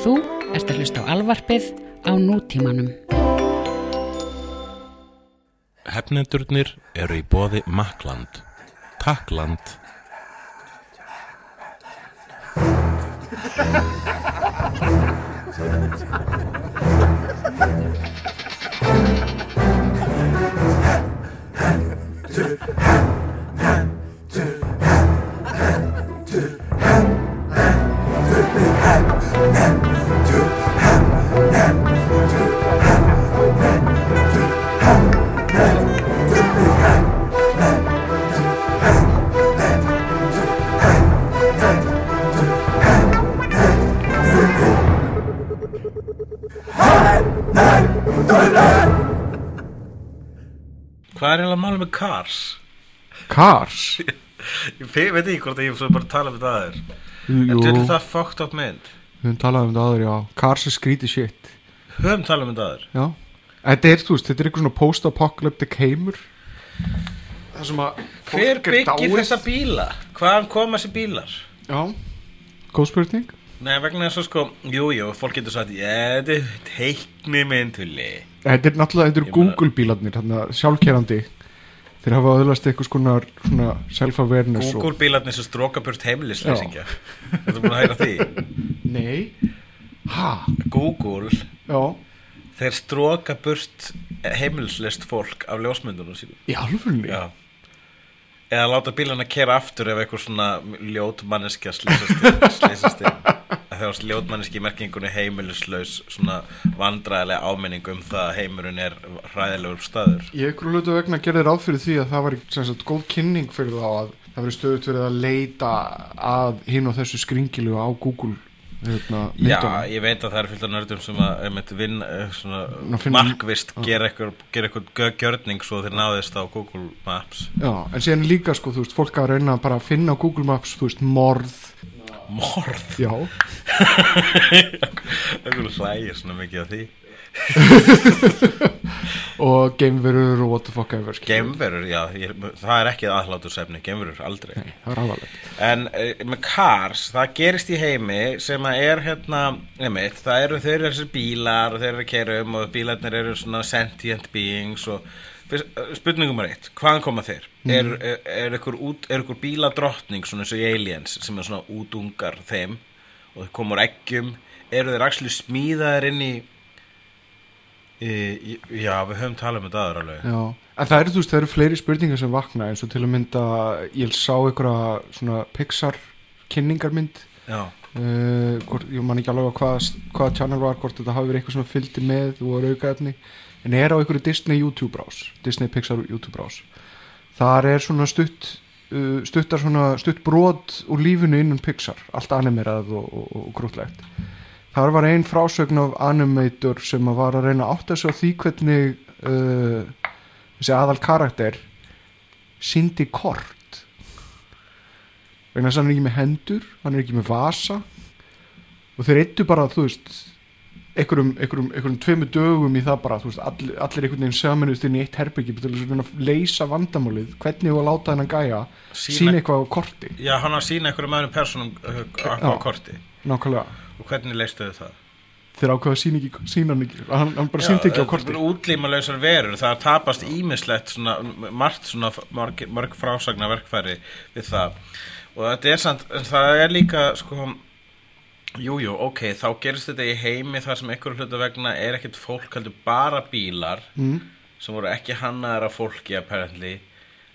Þú ert að hlusta á alvarpið á nútímanum. Hefnendurnir eru í bóði Makland. Takkland. Hvað Ég veit ekki hvort að ég svo bara tala um þetta aður. En þetta er við það fucked up mynd. höfum talað um þetta áður, já Cars er skrítið shit Höfum talað um þetta aður. Já Þetta er, þú veist, þetta er eitthvað svona post-apocalyptic heimur Það sem að Hver er byggir þessa bíla? Hvaðan koma þessi bílar? Já, góð spurning Nei, vegna þess að sko, jú, jú, fólk getur sagt, ég, þetta er teikni myndulli. Þetta er náttúrulega, þetta eru Google bílarnir sjálfkerandi Þeir hafa öðlast eitthvað svona, svona self-awareness Google bílarnir sem stróka burt heimilislýsingja. Þetta er búin að heyra því. Nei Ha? Google, Já þeir stróka burt heimilislist fólk af ljósmyndunum sínum. Í alvörni? Já. Eða láta bílarna kera aftur ef eitthvað svona ljót manneskja slýsast inn. Þegar ljót manneski í merkingunni heimilislaus svona vandræðilega áminning um það að heimurinn er hræðilegur staður. Ég ykkur hlutu vegna gerði ráð fyrir því að það var sagt, góð kynning fyrir þá að það verið stöðut verið að leita að hinn og þessu skringilu á Google hérna, Já, ég veit að það er fyllt af nördum sem að einmitt vinn eh, svona finna- markvist eitthvað, gera eitthvað gjörning svo þeir náðist á Google Maps. Já, en síðan líka sko, þú veist, fólk að reyna bara að finna á Google Maps, þú veist, morð Morð. Já, Eitthvað hlægir svona mikið af því. Og geimverur og what the fuck ever skilur. Gemverur, já, ég, það er ekki aðhlátur sefni Gemverur, aldrei. Nei, það er alvarlegt. En uh, með Cars, það gerist í heimi sem að er hérna, einmitt, það eru þeir eru þessir bílar og þeir eru að kera um og bílarnir eru svona sentient beings og spurningum er eitt, hvaðan koma þeir? Er, er, er ykkur, ykkur bíladrottning svona eins og Aliens sem er svona útungar þeim og þeir koma úr eggjum, eru þeir actually smíðaðir inn í, í já, við höfum talað um þetta aður alveg. Já, en það eru, þú veist, það eru fleiri spurningar sem vakna eins og til að mynda, ég sá einhverja svona Pixar kynningarmynd. Já, uh, hvort, ég man ekki alveg á hvað, hvað channel var, hvort þetta hafi verið eitthvað sem fylgdi með og var aukaefni en er á einhverju Disney YouTube brás Disney Pixar YouTube brás þar er svona stutt uh, stuttar svona stutt brot úr lífinu innan Pixar, allt animerað og, og, og grútlegt. Þar var ein frásögn af animator sem að var að reyna að átta sig á því hvernig uh, þessi aðal karakter síndi kort. Vegna þess að hann er ekki með hendur hann er ekki með vasa. Og þeir eittu bara, þú veist einhverjum, einhverjum, einhverjum tveimur dögum í það bara, þú veist, allir, allir einhvern veginn samanust inn í eitt herbyggi til að leysa vandamálið, hvernig þú að láta hennan gæja sína eitthvað á korti. Já hann að sína einhverjum öðrum personum uh, á, á korti. Nákvæmlega, og hvernig leistu þau það? þeir ákveða að sína ekki sína hann ekki, hann, hann bara síndi ekki á korti. útlímalausar verur, það tapast ímislegt svona, margt svona mörg, mörg frásagna verkfæri við það. Og þetta er samt, það er líka sko Jújú, jú, ok, þá gerist þetta í heimi þar sem einhverju hlutu vegna er ekkert fólk heldur bara bílar mm. sem voru ekki hannaðar af fólki apparently,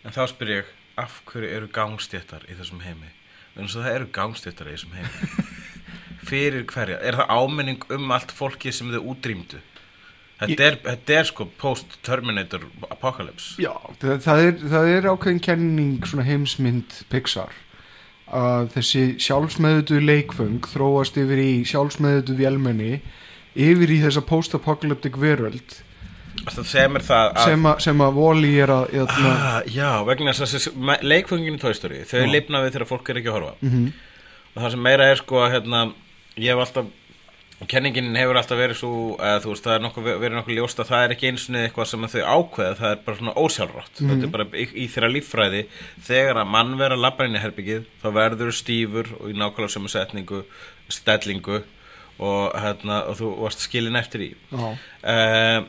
en þá spyr ég af hverju eru gangstéttar í þessum heimi? En svo það eru gangstéttar í þessum heimi. Fyrir hverja, er það áminning um allt fólki sem þau útrýmdu? Þetta er, þetta er sko post-Terminator apocalypse. Já, það, það, er, er ákveðin kenning svona heimsmynd Pixar að þessi sjálfsmeðutu leikföng þróast yfir í sjálfsmeðutu vélmenni yfir í þessa post-apocalyptic veröld. Sem er það að sem, a, sem að Wall-E er að ah, já, vegna þess að þessi leikföngin í Toy Story, þau lifna við þegar fólk er ekki að horfa. Mm og það sem meira er sko að hérna, ég hef alltaf kenningin hefur alltaf verið svo eða þú veist það er nokkuð, verið nokkuð ljóst að það er ekki eins og eitthvað sem þau ákveða það er bara svona ósjálfrátt. Þetta er bara í, í þeirra líffræði. Þegar að mann vera í herbyggið þá verður stífur og í nákvæmlega sömu setningu stellingu og, hérna, og þú varst skilin eftir í. Um,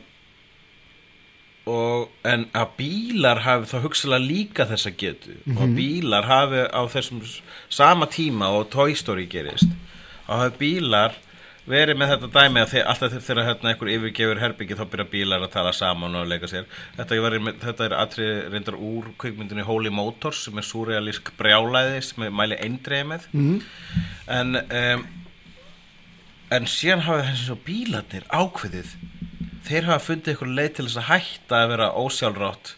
og en að bílar hafi þá hugsalega líka þessa getu. Og að bílar hafi á þessum sama tíma og Toy Story gerist og hafi bílar verið með þetta dæmi að alltaf þegar- hérna einhver yfirgefur herbyggi þá byrja bílar að tala saman og leika sér. Þetta, var, þetta er atri reyndar úr kvikmyndinni Holy Motors sem er súrealísk brjálæði sem er mæli eindreið með. Mhm. en um, en síðan hafa þessi svo bílarnir ákveðið. Þeir hafa fundið ykkur leið til þess að hætta að vera ósjálfrátt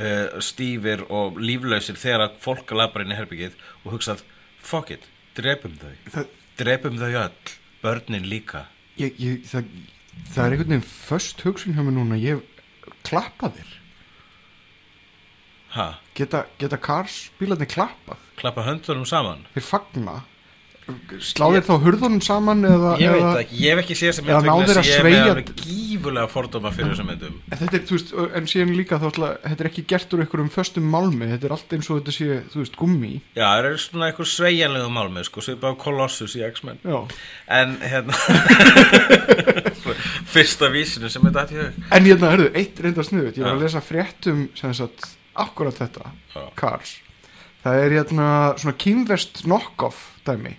uh, stífir og líflausir þegar að fólk labbar inn í herbyggið og hugsað, fuck it, drepum þau. Það, drepum þau öll, börnin líka. Ég, ég, það, það er einhvern veginn föst hugsun hjá mér núna. Ég klappa þér. Ha, Geta, geta Cars bílarnir klappað? Klappa höndunum saman? Þeir fagna Slá þér þá hurðunum saman eða, ég veit eða, ekki, ég hef ekki séð sem eða mynd ná vegna þeir þess að að ég er sveigja- alveg gífulega fordóma fyrir þessum myndum En þetta er, þú veist, en síðan líka þá þetta er ekki gert úr einhverjum föstum málmi, þetta er allt eins og þetta sé, þú veist, gummi. já, það er svona einhver sveigjanlegu málmið sko, svipað á Colossus í X-Men. En hérna Fyrsta vísinu sem þetta hætti En hérna, hörðu, eitt reyndar sniðut, ég var að lesa fréttum, sem sagt, akkurat þetta. Cars. Það er hérna svona kýmvest knock-off dæmi,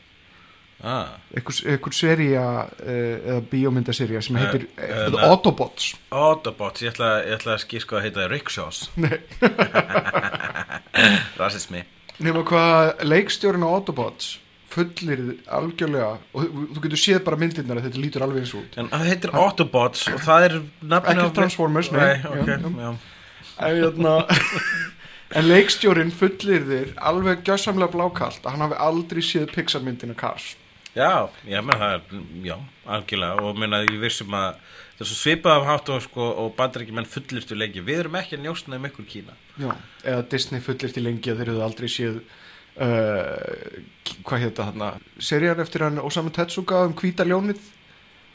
ah, einhver, sería uh, eða bíómyndasería sem Eh, heitir eh, uh, na- Autobots. Autobots, ég ætla, ég ætla að skýrska að heita Rickshaws. Rasismi Nefnum hvað leikstjórin á Autobots fullir algjörlega, og þú, getur séð bara myndirnar að þetta lítur alveg eins út. En það heitir Autobots og það er Ekki Transformers, nei. nei Já, okay, já. já. En, hérna, en leikstjórin fullir þér alveg gjössamlega blákalt að hann hafi aldrei séð Pixar-myndina Cars já, já, menn það er Já, algjörlega. Og menna ég vissum að svo svipað af hátt og, sko, og bandarækjum menn fullirtu lengi. Við erum ekki að njósna um ykkur Kína. Já. eða Disney fullir til lengi að þeir hefðu aldrei séð uh, hvað hétta þarna? Seríar eftir hann Osamu Tetsuga um hvíta ljónið?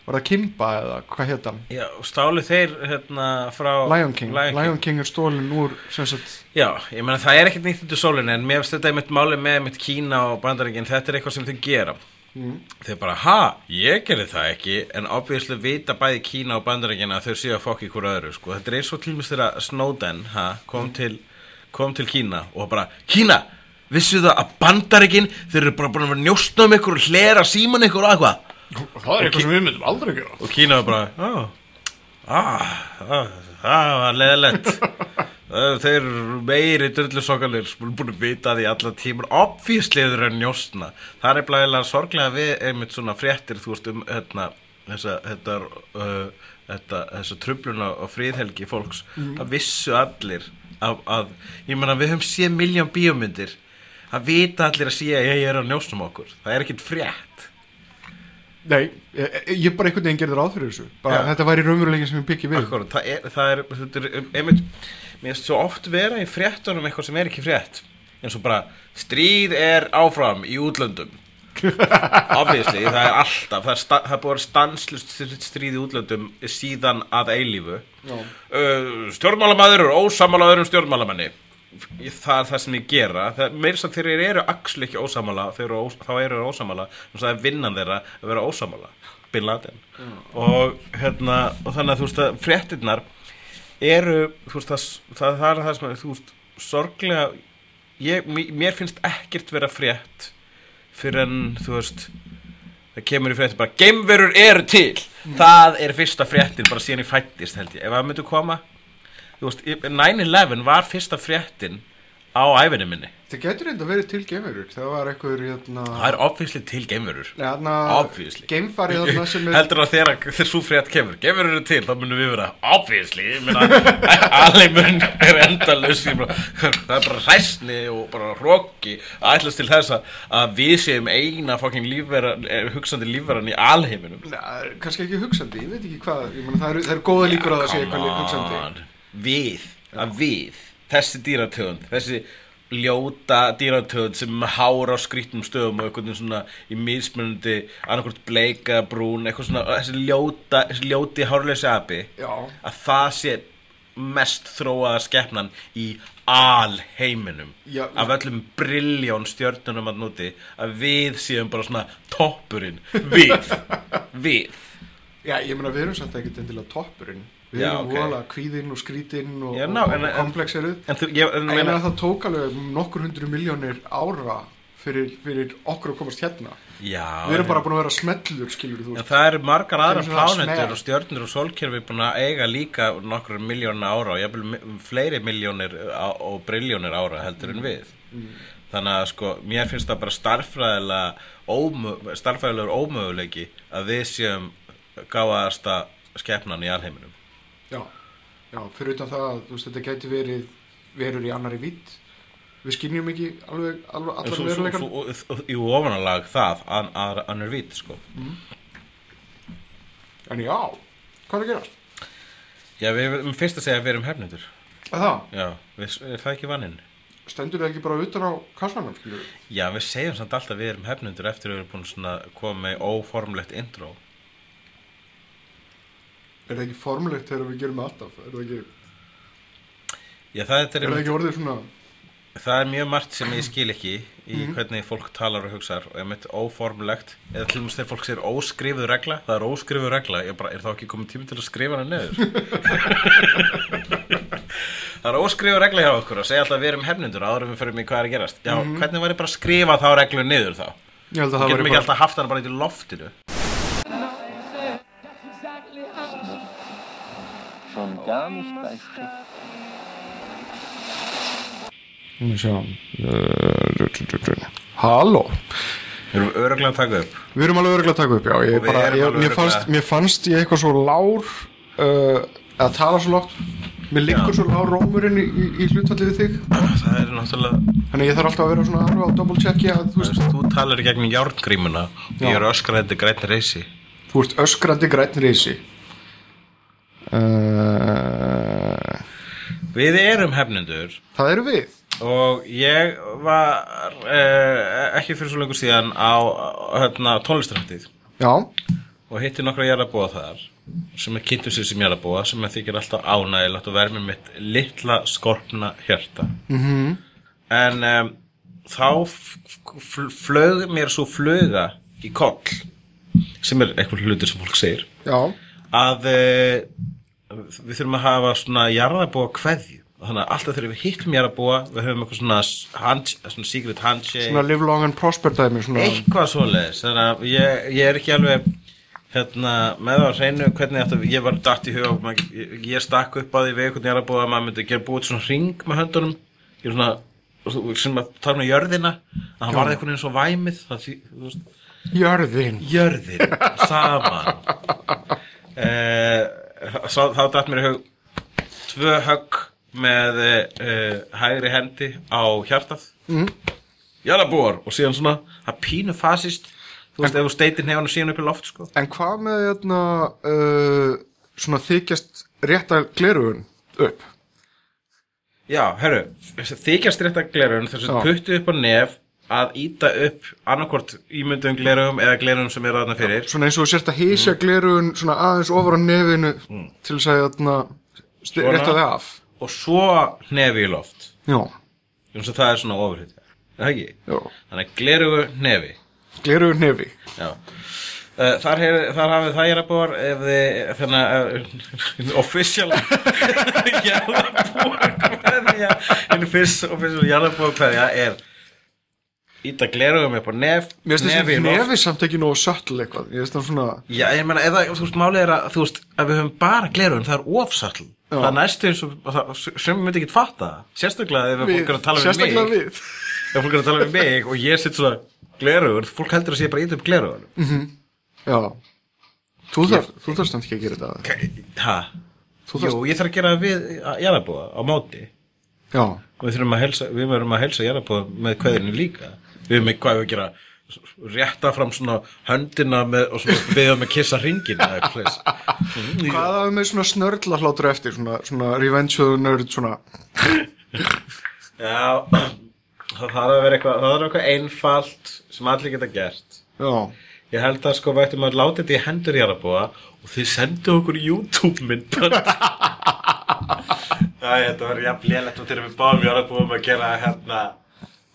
Var það Kimba eða hvað hétta Já, stálu þeir hérna frá Lion King. Lion King. Er stólin úr sem sagt, Já, ég meina það er ekkert nýtt í sólinu en mér finnst þetta einmitt máli með einmitt Kína og bandaríkin, þetta er eitthvað sem þau gera mm, Þeir bara, ha, ég gerði það ekki. En obviously vita bæði Kína og bandaríkin að þau séu að fokki ykkur öðru sko. þetta er eins og til mér þegar Snowden ha, kom, til, kom til Kína og bara, Kína, vissu það að bandaríkin, þeir eru bara búin að vera njóstna um ykkur og hlera síman ykkur og eitthvað? Það er eitthvað sem við myndum aldrei gera. Og Kína var bara ah, ah, ah, það var leðilegt þeir meiri drullusokkanir búin að vita því allan tímur obvísli þeir eru að njóstna það er blæðilega sorglega við einmitt svona fréttir þú veist um hérna, þessa, þetta, uh, þetta, þessa tröfluna og friðhelgi fólks. Það vissu allir að, að, ég meina við höfum sé miljón bíómyndir. Það vita allir að sé að ég er að njóstna um okkur. Það er ekkit frétt Nei, ég, ég bara einhvern veginn gerði ráð fyrir þessu. Bara Já. þetta væri raunveruleikin sem ég byggi við. Akkurat, það er, það er, þetta er um, einmitt, mér finnst svo oft vera í fréttunum eitthvað sem er ekki frétt. Eins og bara, stríð er áfram í útlöndum. Obviously, það er alltaf það er, sta, það er búið að stanslust stríð í útlöndum síðan að eilífu. Uh, stjórnmálamæður er ósamála öðrum stjórnmálamanni það er það sem ég gera meira sem þeir eru axli ekki ósamála þeir eru, ós, þá eru þeir þannig að það er vinnan þeirra að vera ósamála Bin Laden. Og, hérna, og þannig að þú veist að fréttinnar eru veist, það, það, það er það sem að þú veist, sorglega ég, mér- finnst ekkert vera frétt fyrir en þú veist það kemur í fréttin bara geimverur eru til. Það er fyrsta fréttin bara síðan ég fættist held ég. Ef það myndi koma veist, 9-11 var fyrsta fréttin á æfinni minni. Það getur reynda verið til geimverur. Það var einhver hérna, það er obviously til geimverur. Er heldur að þegar svo frétt kemur. Geimverur eru til, þá munum við vera meina alheimurinn er meina, það er bara hræsni og bara hróki að ætlast til þess að- við séum eina fucking lífvera, eh, hugsandi lífveran í alheiminum. Kannski ekki hugsandi, ég veit ekki hvað mena, það, eru, það eru góða líkur að það sé eitthvað hugsandi. Við, að við þessi dýratögund, þessi ljóta dýratögund sem er með hár á skrýttum stöðum og eitthvað svona í mismunandi annarkvort bleika, brún eitthvað svona, þessi ljóta þessi ljóti hárleysi api Já, að það sé mest þróaða skepnan í alheiminum. Já, af öllum briljón stjörnunum að núti að við séum bara svona toppurinn. Við, við. Já, ég meina við erum samt ekkert endilega toppurinn Við Já, erum ok. voðalega kvíðinn og skrítinn og, Já, ná, og, en- og komplexeruð en en, En það tók alveg nokkur hundru miljónir ára fyrir, fyrir okkur að komast hérna já, Við erum bara búin að vera smellur, skilur það eru margar aðra smell. og stjörnur og sólkerfi búin að eiga líka nokkur miljónir ára og jafnvel fleiri miljónir og briljónir ára heldur en við. Þannig að sko, mér finnst það bara starffræðilega ómö, starffræðilegur ómöguleiki að við séum gáðasta skepnan í alheiminum. Já, já, fyrir utan það að þú veist, þetta gæti verið verur í annari vitt Við skynjum ekki alveg, alveg allar svo- Jú, ofanalag það, an- að- annar vít, sko. En já, hvað er að gera? Já, við erum fyrst að segja að við erum hefnendur. Að það, Já, við, er það ekki vanninn? stendur það ekki bara utan á kassanum, Já, við segjum samt alltaf að við erum hefnundur eftir að við erum búin að koma með óformlegt intro. Er það ekki formlegt þegar við gerum alltaf? Er það ekki, Já, það er, er það ekki orðið svona það er mjög margt sem ég skil ekki í Mhm. hvernig fólk talar og hugsar og ég mitt óformlegt eða til dæmis þegar fólk segir óskrifuð regla það er óskrifuð regla, ég bara, er þá ekki komið tími til að skrifa hana niður það er óskrifuð regla hjá okkur að segja alltaf við erum hefnundur áður við fyrir mig hvað er að gerast já, Mhm. hvernig var ég bara að skrifa þá reglu niður þá Ég það getum ekki alltaf haft hana bara í loftinu gar nicht bei Stich. Við sjá Halló við erum öruglega að taka upp? Við erum alveg örgulega að taka upp, já ég bara, ég, mér, fannst, mér fannst ég eitthvað svo lár uh, að tala svo lágt. Mér liggur svo lár rómurinn í, í, í hlutfalli við þig. Það er náttúrulega Þannig ég þarf alltaf að vera svona alveg að double checki að þú veist, þú talar í gegnum járngrímuna. Já. ég er öskrandi græn reysi. þú ert öskrandi græn reysi uh, Við erum hefnendur. Það eru við. Og ég var uh, ekki fyrir svo lengur síðan á hérna, tónlistarhættið Já, og hitti nokkra jarðabóa þar sem er kynntu sér sem jarðabóa sem er þykir alltaf ánægilegt og verður mitt litla skorpna hjarta. -hmm. en um, þá flög mér svo fluga í koll sem er eitthvað hlutur sem fólk segir já, að uh, við þurfum að hafa svona jarðabóa kveðju. Þannig að alltaf þegar við hittum jarðabóa við höfum eitthvað svona, hand, svona secret handshake. Svona live long and prosper dæmi eitthvað svoleiðis. Ég, ég er ekki alveg hérna, með það að reynu hvernig þetta, ég var datt í huga og maður- ég, ég stakk upp á því við einhvern jarðabóa að maður myndi gera búið svona ring með höndunum. Svona sem að tala með jörðina. Að hann varði einhvern veginn svo væmið það, Jörðin. Jörðin saman. Uh, þá, þá dætt mér í hug tvö högg með uh, hægri hendi á hjartað mm. jarðabúar og síðan svona það pínu fasist þú veist ef þú steitir nefnum síðan upp í loft sko. En hvað með hérna, uh, svona þykjast rétta glerugun upp? já, herru, þykjast rétt að glerun þess að puttu upp á nef að íta upp annarkvort ímyndum glerum eða glerum sem eru þarna fyrir Svona eins og þú sért að hísja mm. glerugun svona aðeins ofar á nefinu til þess að hérna, Svona. rétta þið af. og svo nefi í loft Já, eins og það er svona er það já, þannig glerugu nefi glerugun nefi. Já. Uh, þar, hef, þar hafið það jarðabúar ef þið þannig að uh, official fyrst official jarðabúar hverja er íta glerugum upp á nef Mér finnst þessi loft. nefi samt ekki nógu söll eitthvað. Ég finnst það svona, Já, ég meina, eða, þú veist, málið er að, þú veist, að við höfum bara glerugum, það er ofsall. Já. Það er næstu eins og, það, sem myndi ekki fatta það. Sérstaklega ef fólk er að tala við sérstaklega mig. við. Ef fólk er að tala við mig og ég sitt svona glerugur, fólk heldur að sé bara ít upp glerugur. Já. Þú þarf, þú þarf samt ekki að gera þetta. Hæ? Þú Jú, ég þarf að gera það við jarðabúa á móti. já, Og við þurfum að helsa, við verðum að helsa jarðabúa með kveðinu líka. Við erum með hvað við að gera rétta fram svona höndina með, og svona beða með kissa ringin eða eitthvað slags. hvað af með svona snörla hlátur eftir, svona, svona revenge of the nerd, svona, Já, það þarf að vera eitthvað, það þarf að vera eitthvað einfalt sem allir geta gert. já, Ég held að sko vættum að láta þetta í hendur jarðabúa og þið sendu okkur YouTube myndband. Æ, þetta var jafn lélegt og til við báðum við ára búum að gera hérna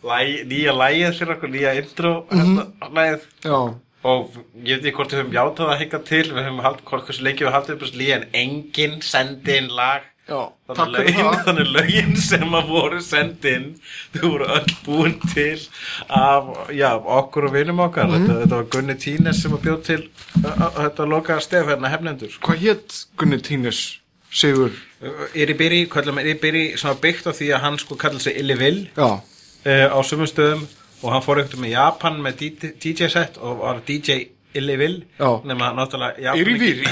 læg, nýja lægið fyrir okkur, nýja intro hérna, lægið og ég veit ekki hvort við höfum játað að hinga til við höfum haldið, hvort lengi við haldið upp þessu líð en enginn sendi inn lag. Já, Þannig lögin, þannig lögin sem að voru sendin þau voru öll búin til af, já, okkur og vinum okkar. Mhm. þetta, þetta var Gunni Tínes sem að bjóð til uh, uh, þetta loka stef hérna hefnendur Hvað hétt Gunni Tínes Sigur? Iri Biri, kallum Iri Biri sem var byggt á því að hann sko kallað sig Illi Vil Já, á sumum stöðum og hann fór einhvern með Japan með DJ set og var DJ Illi Vil Já. nema náttúrulega Iri Japani Biri.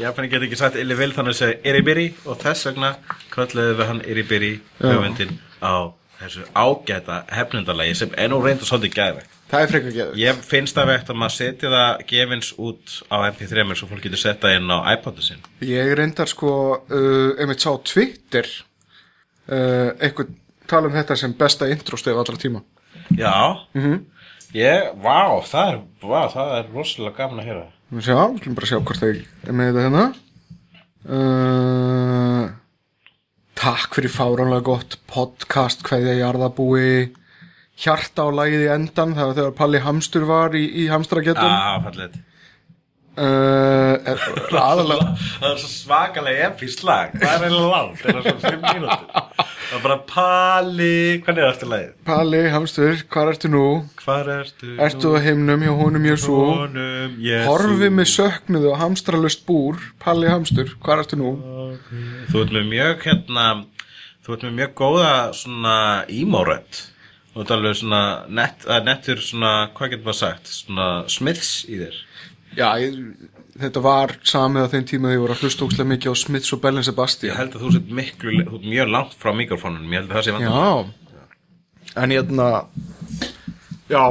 Japani getur ekki sagt Illi Vil þannig að segja Iri Biri og þess vegna kalluðu við hann Iri Biri höfundin á þessu ágæta hefnendalagi sem er nú reynda svolítið gæði það er frekar geður ég finnst það vegt að maður setja það gefins út á MP3 svo fólk getur setta inn á iPodu sinn Ég reyndar sko uh, einmitt sá Twitter uh, eitthvað tala um þetta sem besta introstöf allra tíma. Já, Mhm. ég, vá, það er vá, það er rosalega gaman að heyra. Við sjá, við skulum bara sjá hvort þeir er með þetta hérna. Uh, Takk fyrir fáránlega gott podcast hverja jarðabúi hjarta á lagið í endan það var þegar Palli Hamstur var í, í hamstragetum Já, fallet uh, aðalega Það er svo svakalega epískt lag Það er langt, það er svona 5 mínútur Það er bara Palli Hvernig er eftir lagið? Palli Hamstur, hvar ertu nú? Hvar ertu? Ertu á heimnum hjá honum Jesú? Honum, Jesú Horfi með söknuðu á hamstralust búr Palli Hamstur, hvar ertu nú? Þú ert með mjög hérna Þú ert með mjög góða svona ímórödd Þú ert alveg svona net, að nettur svona, hvað getur maður sagt Svona smiths í þér Já, ég, þetta var samið á þeim tíma þegar ég voru að hlusta ókslega mikið á Smiths og Bellin Ég Sebastian held að þú sett miklu, þú ert mjög langt frá mikrofónunum Ég held að það sé vandamál. Já. En ég hérna Já,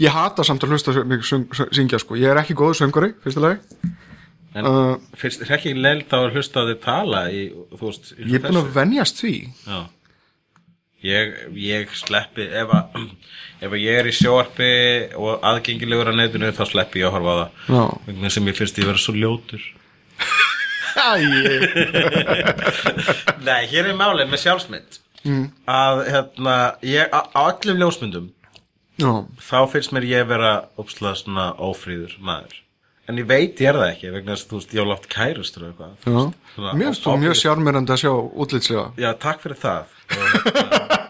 ég hata samt að hlusta mikið syngja sko. Ég er ekki góður söngari, fyrsta lagi. En Uh, finnst þér ekki leilt að hlusta þig tala í, þú veist, í Ég er búin þessu? að venjast því. Já. Ég, ég sleppi ef að, ef ég er í sjóarpi og aðgengilegur að netinu þá sleppi ég að horfa á það. Vegna sem ég finnst ég vera svo ljótur. Nei, hér er málið með sjálfsmynd. Mm. að hérna ég, á, á öllum ljósmyndum Já, þá finnst mér ég vera ópslega svona ófríður maður. En ég veit ég er það ekki vegna þess að þú veist ég á látt kærustur og eitthvað. Mjög obvious- sjármyrandi að sjá útlitslega. Já, takk fyrir það. Og, hérna,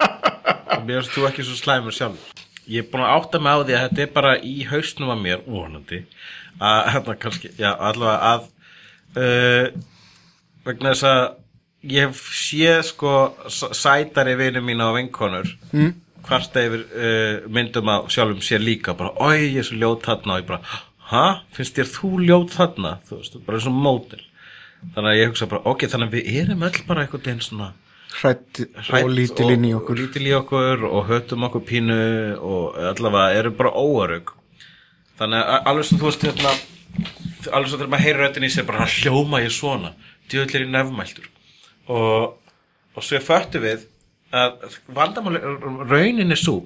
Mér finnst þú ekki svo slæmur sjálf Ég er búin að átta mig á því að þetta er bara í hausnum að mér, vonandi að, hérna kannski, já, allavega að uh, vegna þess að ég séð sko sætari vinur mína og vinkonur mm. hvart yfir uh, myndum að sjálfum sér líka bara, oi, ég er svo ljót þarna. Og ég bara, ha, finnst þér þú ljót þarna? Þú veist, bara eins og mótil þannig að ég hugsa bara, ok, þannig að við erum öll bara einhvern veginn svona Hrætt og lítil inn í okkur. lítil í okkur og hötum okkur pínu og allavega erum bara óarug þannig að alveg sem þú veist hérna, alveg sem þegar maður heyrir röddin í sér bara hljóma ég svona? Djöðl er í nefnmæltur og, og svo föttu við að vandamáli raunin er svo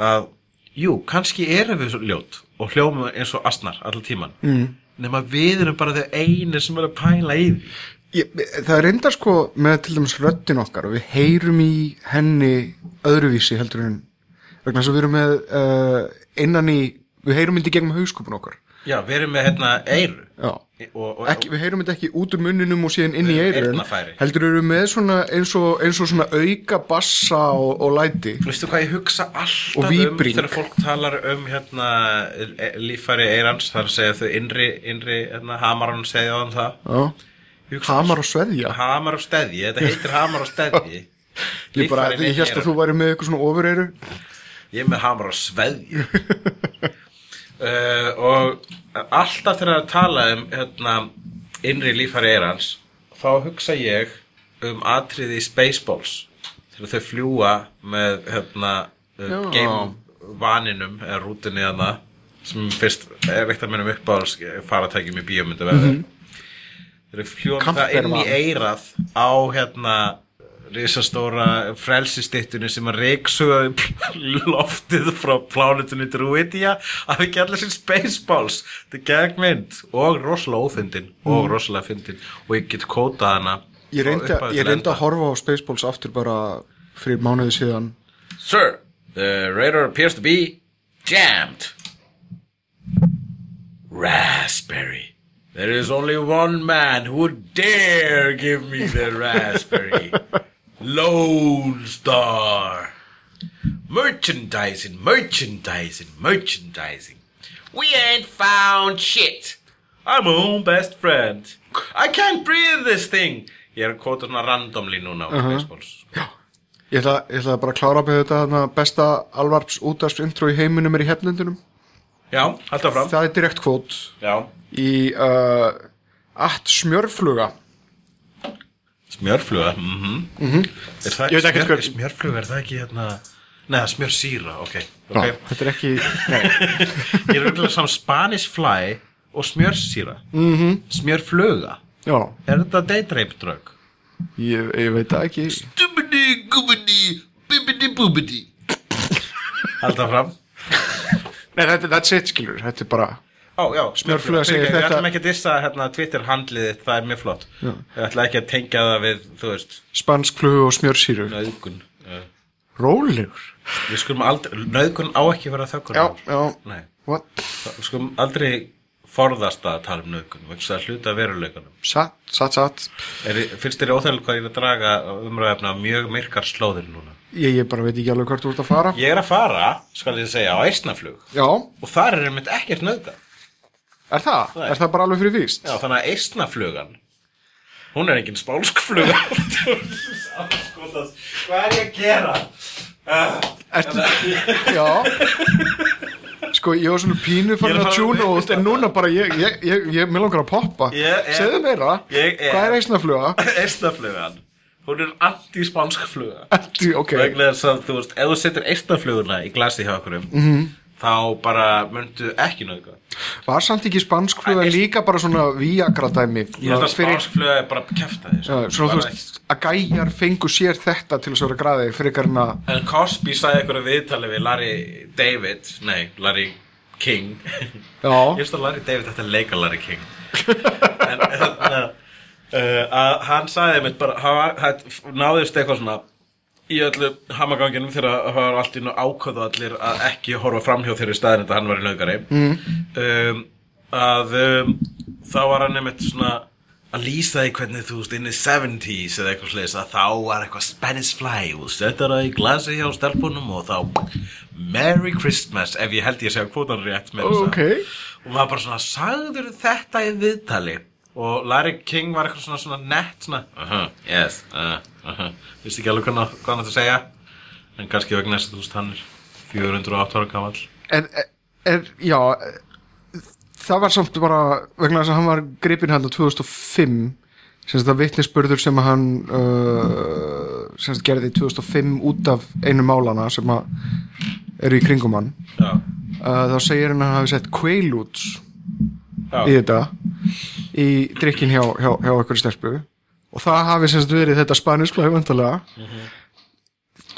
að jú, kannski erum við ljót og hljóma eins og asnar allan tíman mm. nema við erum bara þau einu sem er að pæla í því Ég, það er reyndar sko með til dæmis röddin okkar og við heyrum í henni öðruvísi heldur en vegna þess að við erum með uh, innan í, við heyrum í gegnum hauskupun okkar. Já, við erum með hérna eiru Já, og, og, ekki, við heyrum þetta ekki út úr munninum og síðan inn í Við eyrnafæri. heldur erum með svona eins og, eins og svona auka bassa og, læti. Veistu hvað ég hugsa alltaf um þegar fólk talar um hérna e- líffæri eirans þar segja þau innri, innri hérna, hamaran segja á hann það. Já, hamar og sveðja Hamar og steðji, þetta heitir hamar og steðji. Ég, bara, Líffærin ég held að þú væri með eitthvað svona ofureyru. Ég er með hamar og sveðji uh, Og alltaf þegar að tala um hérna, innri líffæri eirans þá hugsa ég um atriði í Spaceballs þegar þau fljúa með hérna, uh, Já. game vaninum eða rútunni þarna sem fyrst er eitt af minnum upp á faratækjum í bíómyndu veður mm þeir fljúa með það inn í eirað á hérna risastóra frelsistittunni sem að reiksugaði loftið frá plánutunni Druidia að ekki allir sín Spaceballs þetta er gegnmynd og rosalega ófyndin og rosalega fyndin og ég get kótað hana Ég enda. að horfa á Spaceballs aftur bara fyrir mánuði síðan Sir, the radar appears to be jammed. Raspberry. There is only one man who would dare give me the raspberry. Lone Star. Merchandising, merchandising, merchandising. We ain't found shit. I'm my own best friend. I can't breathe this thing. Ég er að kvota svona randomly núna á Spaceballs. Ég ætla, ég ætla bara að klára með þetta besta alvarps útast intro í heiminum er í hefnendunum Já, halda fram. Það er direkt kvót Já. í uh, At smjörfluga Smjörfluga mm -hmm. Er það Ég veit ekkert smjör, hvað- Smjörfluga, er það ekki hérna Nei, smjörsýra, ok, okay. Þetta er ekki. Ég er auðvitað saman Spanish fly og smjörsýra mm -hmm. Smjörfluga Já, Er þetta drug? ég, ég veit það ekki Stubidi, gubidi, bibidi, bubidi Halda fram Nei, þetta, that's it skilur, þetta er bara Ó, já, Smjörfluga segir Fyrirgefðu, Við þetta- ætlum ekki að dissa hérna, Twitter handliðið, það er mjög flott. Já. Við ætlum ekki að tengja það við, þú veist, spansk flugu og smjörsýru. nöðgun uh, Rólegur. Við skulum aldrei, nöðgun á ekki að vera þöggun. Já, já, Nei, what? við skulum aldrei forðast að tala um nöðgun Við skulum hluta veruleikunum Satt, satt, satt. Er, Finnst þér óþægilega hvað ég er að draga umræðefna mjög myrkar slóðir núna Ég, ég bara veit ekki alveg hvort þú ert að fara Ég er að fara, skal ég segja, á eisnaflug Já, Og þar er einmitt ekkert nöðga er það? Nei. Er það bara alveg fyrir víst? Já, þannig að eisnaflugan Hún er engin spálskfluga Hvað er ég að gera? Ertu, já Sko, ég var svona pínu fann að tjúna út En núna bara, ég, ég, ég, ég mér langar að poppa Ég Segðu meira, Ég hvað er eisnafluga? Eisnaflugan Hún er anti-spánskfluga Ertu, ok. Vegna þess að þú veist, ef þú setur eistafluguna í glasi hjá okkur Mhm. þá bara myndu ekki nöðga Var samt ekki spanskfluga Æ, eist- líka bara svona víagra dæmi? Ég held að fyrir, spánskfluga er bara því já, Svona þú veist, að gæjar fengu sér þetta til þess að vera græði Fyrir ykkar en að en Cosby sagði einhverju viðtali við Larry David nei, Larry King. Já, ég veist að Larry David þetta er leika Larry King. En hérna uh, að hann sagði mitt bara hann, náðist eitthvað svona í öllu hamaganginum þegar það var allt í nú ákvæðu allir að ekki horfa framhjá þeirri staðin að hann var í nöðgari mm. um, að um, þá var hann einmitt svona að lýsa því hvernig þú veist inn í 70s eða eitthvað sliðis að þá var eitthvað Spanish fly og setja það í glasi hjá stelpunum og þá Merry Christmas ef ég held ég sé að kvótan rétt með þess ok. Og maður bara svona sagður þetta í viðtali og Larry King var eitthvað svona, svona nett svona. Uh -huh, yes uh, uh -huh. vissi ekki alveg hvað hann- átti að segja? En kannski vegna þess að þú veist hann er 408 ára gamall. En, er, já Það var samt bara vegna þess að hann var gripinn hann á 2005 sem þetta vitnisspörður sem að hann uh, sem sagt gerði 2005 út af einu málana sem að eru í kringum hann. Uh, þá segir hann að hann hafi sett Quaaludes já, í þetta í drikkin hjá, hjá, hjá okkur stelpu. Og það hafi sem sagt verið þetta spaniskla vantarlega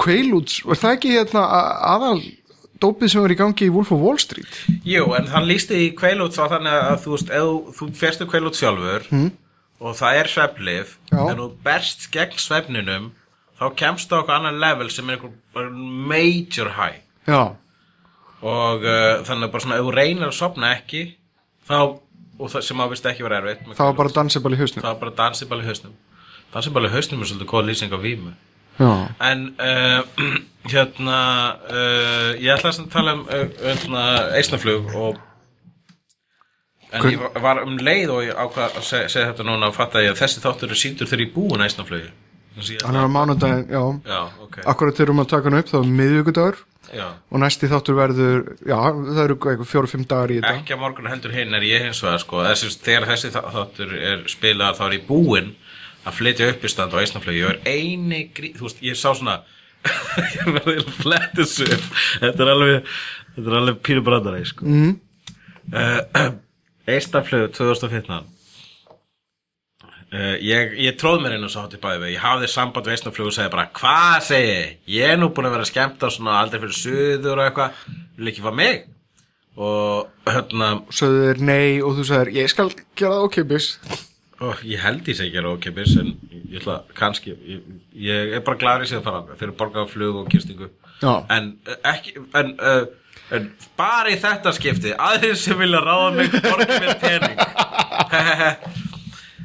Quaaludes, var það ekki hérna aðal dópið sem var í gangi í Wolf of Wall Street? Jú, en hann lísti í kveilút þá þannig að þú veist, ef þú- férstu kveilút sjálfur og það er svefnlif Já. en þú berst gegn svefninum þá kemst það okkur annan level sem er einhver major high. Já, og uh, þannig að bara svona ef þú reynir að sopna ekki þá, og það sem á vist ekki vera erfitt var kveilút, bara dansiball í hausnum. Það var bara dansiball í hausnum. Dansiball í hausnum er svolítið góð lýsing á vímu. Já, en uh, hérna uh, ég ætla að tala um uh, hérna, eisnaflug og en ég var- um leið og ég ákvað að segja, segja þetta núna og fatta ég að þessi þáttur er síndur þegar ég búin eisnaflugi hann er á mánudaginn já, já, ok. Akkurat þegar um að taka hann upp þá er miðvíkudagur já. og næsti þáttur verður já, það eru eitthvað fjóru-fimm dagar í þetta ekki að morgun heldur hinn er ég hins vegar sko, þegar þessi þá- þáttur er spilað þá er ég búinn að flytja upp í stand á eisnaflugi ég er eini grí, þú veist, ég sá svona ég verði þessu upp. þetta er alveg þetta er alveg pínu brandari sko. mm. uh, eisnaflugi 2015 Uh, ég, ég tróð mér inn og sá til bæði ég hafði samband við eisnaflug og segi bara hvað segi ég, ég er nú búin að vera skemmt á svona aldrei fyrir suður og eitthvað. Vil ekki fá mig? Og hérna sögðu þeir nei og þú sagðir ég skal gera okkipis Ó, ég held ég sé ekki að ókipis en ég ætla kannski ég, ég er bara í sig að fara þangað. þeir eru borgað á flug og kyrstingu en uh, ekki en, uh, en bara í þetta skipti aðrir sem vilja ráða mig borga mér pening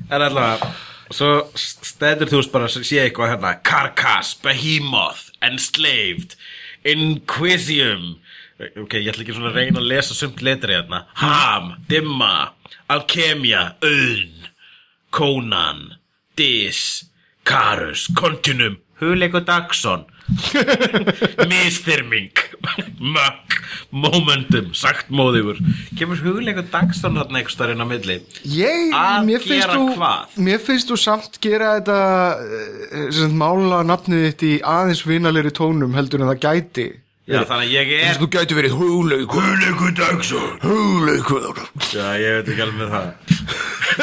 en allavega svo stendur þú bara að sé eitthvað hérna Carcass, Behemoth, Enslaved Inquisium. Ok, ég ætla ekki svona að reyna að lesa sumt letri hérna. Ham, Dimma, Alkemia Auðn, Conan Dis, Karus Continuum, Hugleikur Dagsson Mistyrming Mökk Momentum, sagt móðigur Kemur hugleikur Dagsson þarna einhver starinn á milli? Ég, Að mér finnst gera þú hvað? Mér finnst þú samt gera þetta eh, sem sagt, mála nafnið þitt í aðeins vinalegri tónum heldur en það gæti Já, þannig að ég er Þú gæti verið hugleikur Hugleikur Dagsson Hugleikur Já, ég veit ekki alveg með það.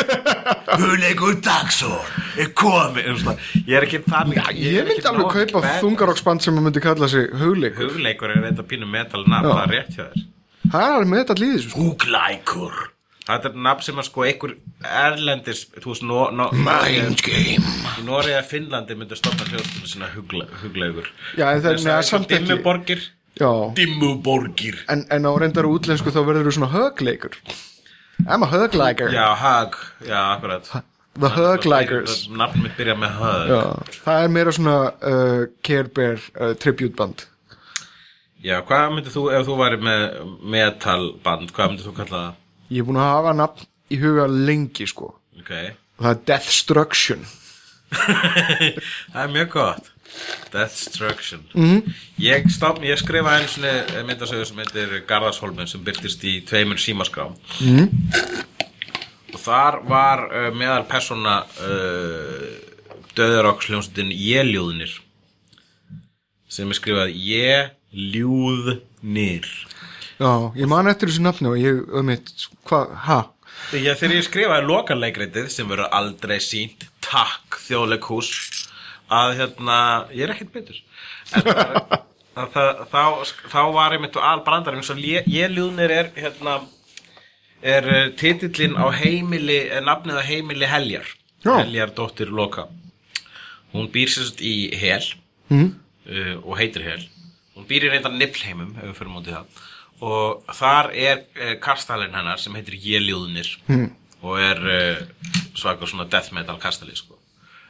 Hugleikur Dagsson er komið um Ég er ekki þannig Já, ég myndi alveg kaupa þungaroksband sem að myndi kalla sig hugleikur. Hugleikur er eitthvað pínu metal nafn Það er rétt hjá þér. Það er alveg með þetta líðis sko. Þetta er nafn sem að sko einhver erlendis Þú veist, no, no, Mind game. í Noregi að Finnlandi myndu stoppa hljóðstunni sinna hugla, hugleikur Já, en það- og samt ekki. Dimmuborgir. Já, Dimmuborgir. En, en á reyndar útlensku þá verður þú svona hugleikur I'm a hugleiker Já, hug, já, akkurat. The huglikers Nafn mitt byrja með hug Já, það er meira svona uh, Care Bear uh, tribute band. Já, hvað myndir þú, ef þú væri með metalband, hvað myndir þú kalla það? Ég er búin að hafa nafn í huga lengi sko. Ok, og það er Deathstruction. Það er mjög gott. Deathstruction. -hmm. ég, stop, ég skrifa einu svona myndasögur sem heitir Garðarshólminn sem byrtist í tveimur símaskrám. -hmm. og þar var uh, meðal persóna uh, döðaroksljónstin Jéljóðnir sem er skrifað Jéljóðnir Já, ég man eftir þessu nafni og ég, um mitt, hvað, ha? Já, þegar ég skrifaði lokanleikritið sem verður aldrei sínt takk þjóðleikhús að hérna, ég er ekkert betur en það, að það, þá, þá var einmitt og albrandar eins og ég, ég ljúðnir er hérna er eh, titillinn á heimili eh, nafnið á heimili Heljar. Heljar dóttir Loka hún býr sérst í Hel Mm. uh, og heitir Hel hún býr í reyndan Niflheimum ef við fyrir mótið það og þar er uh, kastalinn hennar sem heitir Jéljóðnir mm. og er uh, svaka svona death metal kastali sko.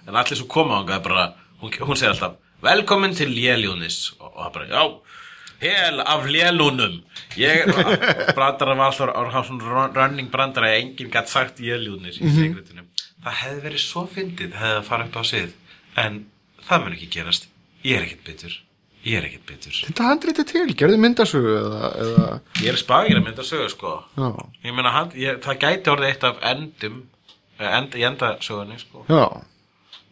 en allir svo koma ánga bara, hún, hún segir alltaf velkomin til Jéljóðnis og, og það bara, já hel af lélunum ég, brandara var alltaf að running brandara að enginn gætt sagt Jéljóðnis í sekretinu það hefði verið svo fyndið hefði það farið upp á svið en það mun ekki gerast. Ég er ekkert bitur ég er ekkert bitur Þetta handriti til, gerðu myndasögu eða, eða ég er spagir að mynda sögu sko. Já, ég meina, hann, ég, það gæti orðið eitt af endum eh, end, í endasögunni sko.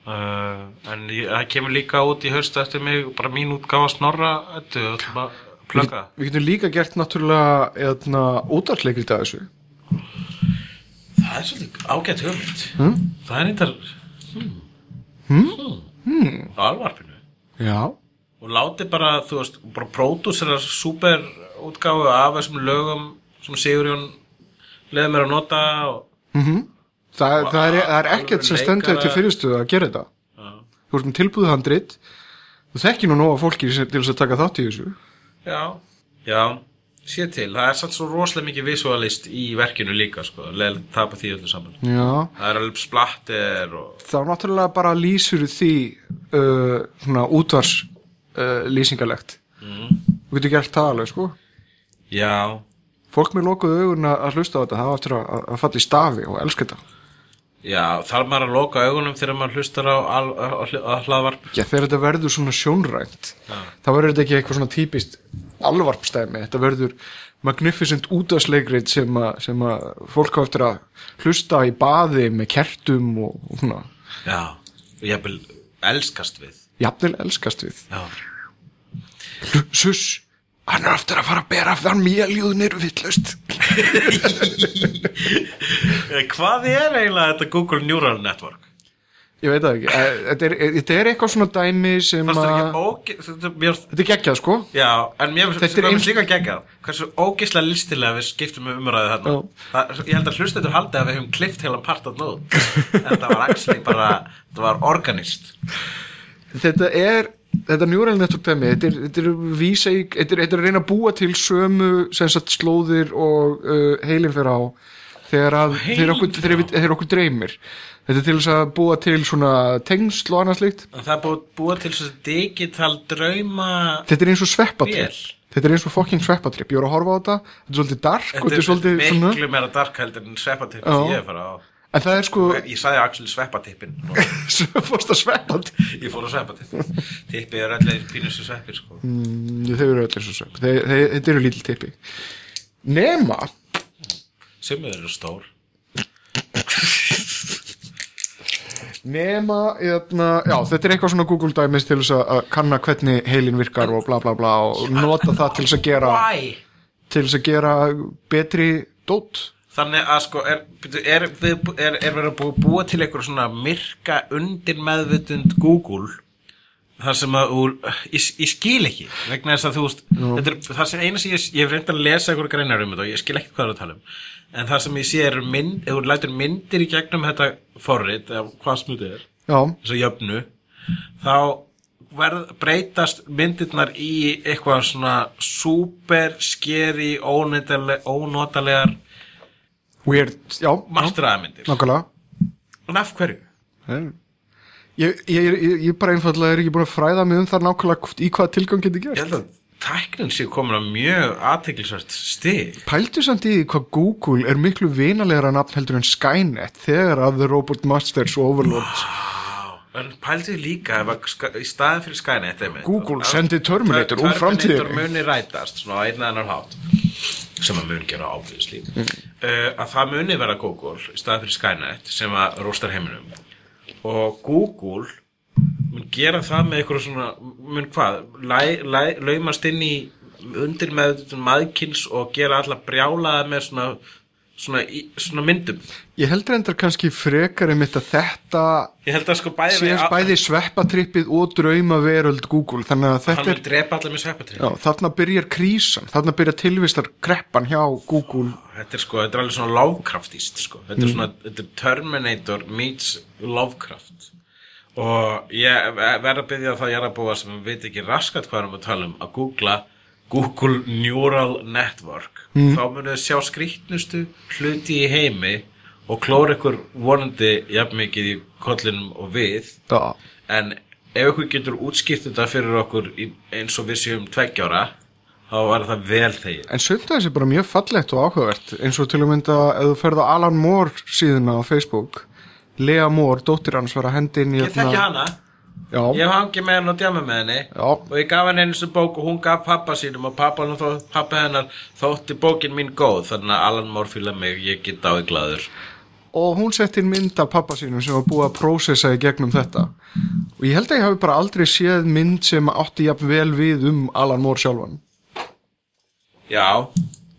Uh, en ég, það kemur líka út í haust eftir mig bara mín útgáfa snorra þetta, ætlum að plugga Við getum líka gert náttúrulega eðna, útarsleikrit að þessu. Það er svolítið ágætt hugmynd. Hmm? það er eitthvað hmm. Hmm. á alvarpinu. Já, og láti bara, þú veist, bara pródúsera super útgáfu af þessum lögum sem Sigurjón leði mér að nota og það, það, er, það er ekkert sem stendur til fyrirstuðu að gera þetta. Þú ert með tilbúið handrit. Þú þekki nú nóga fólki til þess að taka þátt í þessu. Já, já, sé til. Það er satt svo rosalega mikið visualist í verkinu líka, sko, leðið tapa því öllu saman. Já, Það er alveg splatter og þá náttúrulega bara lýsur því uh, svona útvars uh, lýsingalegt Þú getur gert það alveg, sko. Já, Fólk með lokuðu augun að að hlusta á þetta það áttur að, að falla í stafi og elska þetta. Já, þarf maður að loka augunum þegar maður hlustar á, á, á, á hlaðvarp? Já, þegar þetta verður svona sjónrænt þá verður þetta ekki eitthvað svona típist alvarpstæmi, þetta verður magnificent útastleikrit sem, að- sem að fólk á eftir að hlusta í baði með kertum og, og svona. Já, og ég vil elskast við jafnvel elskast við. Já, Suss, hann er aftur að fara að bera þann mjöljúðnir villust Eh, Hvað er eiginlega þetta Google Neural Network? ég veit það ekki. Eh, þetta er, þetta er eitthvað svona dæmi sem að. Þetta, er geggjað sko. Já, en mér finnst eins- líka geggjað. Hversu ógeðslega listilega við skiptum um umræðu þarna. Það, Ég held að hlustendur haldi að við hefum klift heila part af nót En það var actually bara Það var organist þetta er þetta neural network dæmi þetta er, þetta er vísa þetta er, þetta er að reyna að búa til sömu sagt slóðir og uh, heilin fyrir á þegar að þegar okkur, þegar, þegar okkur dreymir. Þetta er til þess að búa til svona tengsl og annað slíkt. En það er búið búa til svo digital drauma þetta er eins og sveppatripp þetta er eins og fucking sveppatripp, ég voru að horfa á þetta. Þetta er svolítið dark þetta er miklu svona meira dark heldur en sveppatipp Já. sem ég fara á en það er sko Ég sagði actually sveppatippin fórst að sveppatripp Ég fór að sveppatipp Tippi er allir pínustu sveppir sko. Mm, þau eru eins og svepp. Þe- þe- þetta eru lítil tippi. Nema Sem eru stór. Nema eðna, já, þetta er eitthvað svona Google dæmis til þess að- kanna hvernig heilin virkar og bla bla bla og nota það til þess að gera Why? til þess að gera betri dót Þannig að sko er, er, er, er verið að búa, til einhver svona myrka undir meðvutund Google þar sem að úr, ég, ég skil ekki vegna þess að þú veist þetta er, það sem eina sem ég, ég hef reynd að lesa einhver greinar um þetta og ég skil ekki hvað það að tala um. En það sem ég sé er mynd, ef þú lætur myndir í gegnum þetta forrit eða hvað smutið er þess að jöfnu þá verð, breytast myndirnar í eitthvað svona super skeri ónotalegar weird, já, martraðamyndir nákvæmlega. En af hverju? ég, ég, ég, ég bara einfallega er ekki búin að fræða mig um það nákvæmlega í hvaða tilgang getur ég gert held að tæknin sé komin að mjög aðteklisvært stig. Pældu samt í hvað Google er miklu vinalegra nafn heldur en Skynet þegar að The Robot Masters og Overlords en pældi líka í staðin fyrir Skynet Google sendi Terminator úr Terminator framtíðinni. muni rætast svona á einn eða annar hátt sem að mun gera ábyrðisli Mm. uh, að það muni vera Google í staðin fyrir Skynet sem að róstar heiminum og Google mun gera það með eitthvað svona mun hvað, laumast inn í undir með maðkins og gera alla brjálaða með svona svona, í, svona myndum. Ég held reyndar kannski frekar að þetta ég held að sko bæði sé bæði sveppatrippið og drauma veröld Google. Þannig að þetta er já, þarna byrjar krísan, þarna byrjar tilvistar kreppan hjá Google. Þetta er sko, þetta er alveg svona Lovecraftist sko. Þetta er svona, þetta er Terminator meets Lovecraft. Og ég verð að byggja það jarðabúa sem veit ekki raskat hvað erum að tala um að googla Google Neural Network þá munið sjá skrýtnustu hluti í heimi og klóra ykkur vonandi jafn mikið í kollinum og við. Já, en ef ykkur getur útskýrt þetta fyrir okkur eins og við séum tveggjára þá var það vel þegið. En sumt að þessi bara mjög fallegt og áhugavert eins og til að mynda ef þú ferð á Alan Moore síðuna á Facebook Lea Moore, dóttir hans var að hendi inn í Ég þekki hana já, Ég hef hangið með henni og djama með henni. Já. og ég gaf henni einu sem bók og hún gaf pappa sínum og pappa, hann þó, pappa hennar þótti bókin mín góð þannig að Alan Moore fíla mig, ég get dáið glaður. Og hún sett inn mynd af pappa sínum sem var búið að prósessa í gegnum þetta. Og ég held að ég hafi bara aldrei séð mynd sem átti jafn vel við um Alan Moore sjálfan. Já,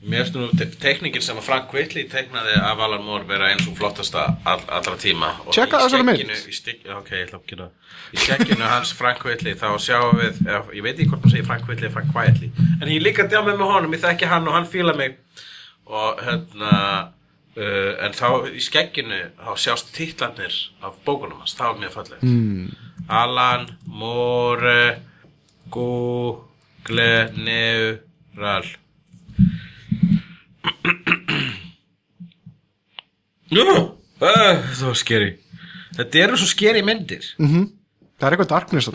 mér finnst nú te tekningin sem að Frank Whitley teknaði af Alan Moore vera eins og flottasta all, allra tíma Og Tjekka í mynd. skegginu- í stek- já, Ok, ég ætla að gera það Í skegginu hans Frank Whitley þá sjáum við, ég veit ekki hvort maður segir Frank Whitley eða Frank Whitley En ég líka djamið með honum, ég þekki hann og hann fíla mig Og hérna uh, En þá í skegginu þá sjást titlarnir af bókunum hans, það var mjög fallegt mm. Alan Moore Google Nú, uh, það var skeri Þetta eru svo skeri myndir. Mm það er eitthvað darkness uh,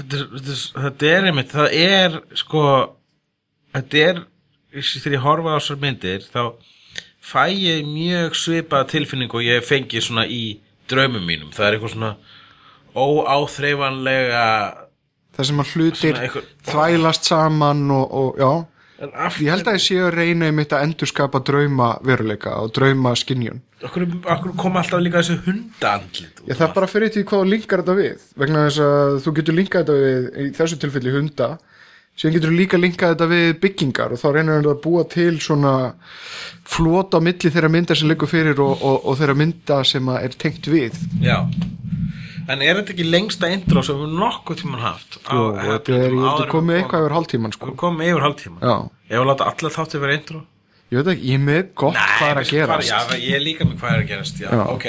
þetta, er- þetta, er- þetta er einmitt Það er sko Þetta er Þegar ég horfa á þessar myndir Þá fæ ég mjög svipaða tilfinningu Og ég fengi svona í draumum mínum. Það er eitthvað svona Óáþreifanlega það sem að hlutir Svona einhver- þvælast saman og, og já ég held að ég sé að reyna einmitt að endurskapa drauma veruleika og drauma skinjun Akkur, akkur kom alltaf líka þessu hundaandlit ég það bara fyrir því hvað þú linkar þetta við vegna þess að þú getur linkað þetta við í þessu tilfelli hunda síðan getur þú líka linkað þetta við byggingar og þá reynir þetta að búa til svona flota milli þeirra mynda sem liggur fyrir og, og, og þeirra mynda sem er tengt við. Já En er þetta ekki lengsta intro sem við nokkuð tíman haft? á- hérna, þetta er, ég en komið við eitthvað yfir hálftíman sko. Við komum yfir hálftíma já, Ég vil láta allir þátti vera intro. Ég veit ekki, ég er með gott hvað er að gerast. Já, ég er líka með hvað er að gerast Já, Já. ok.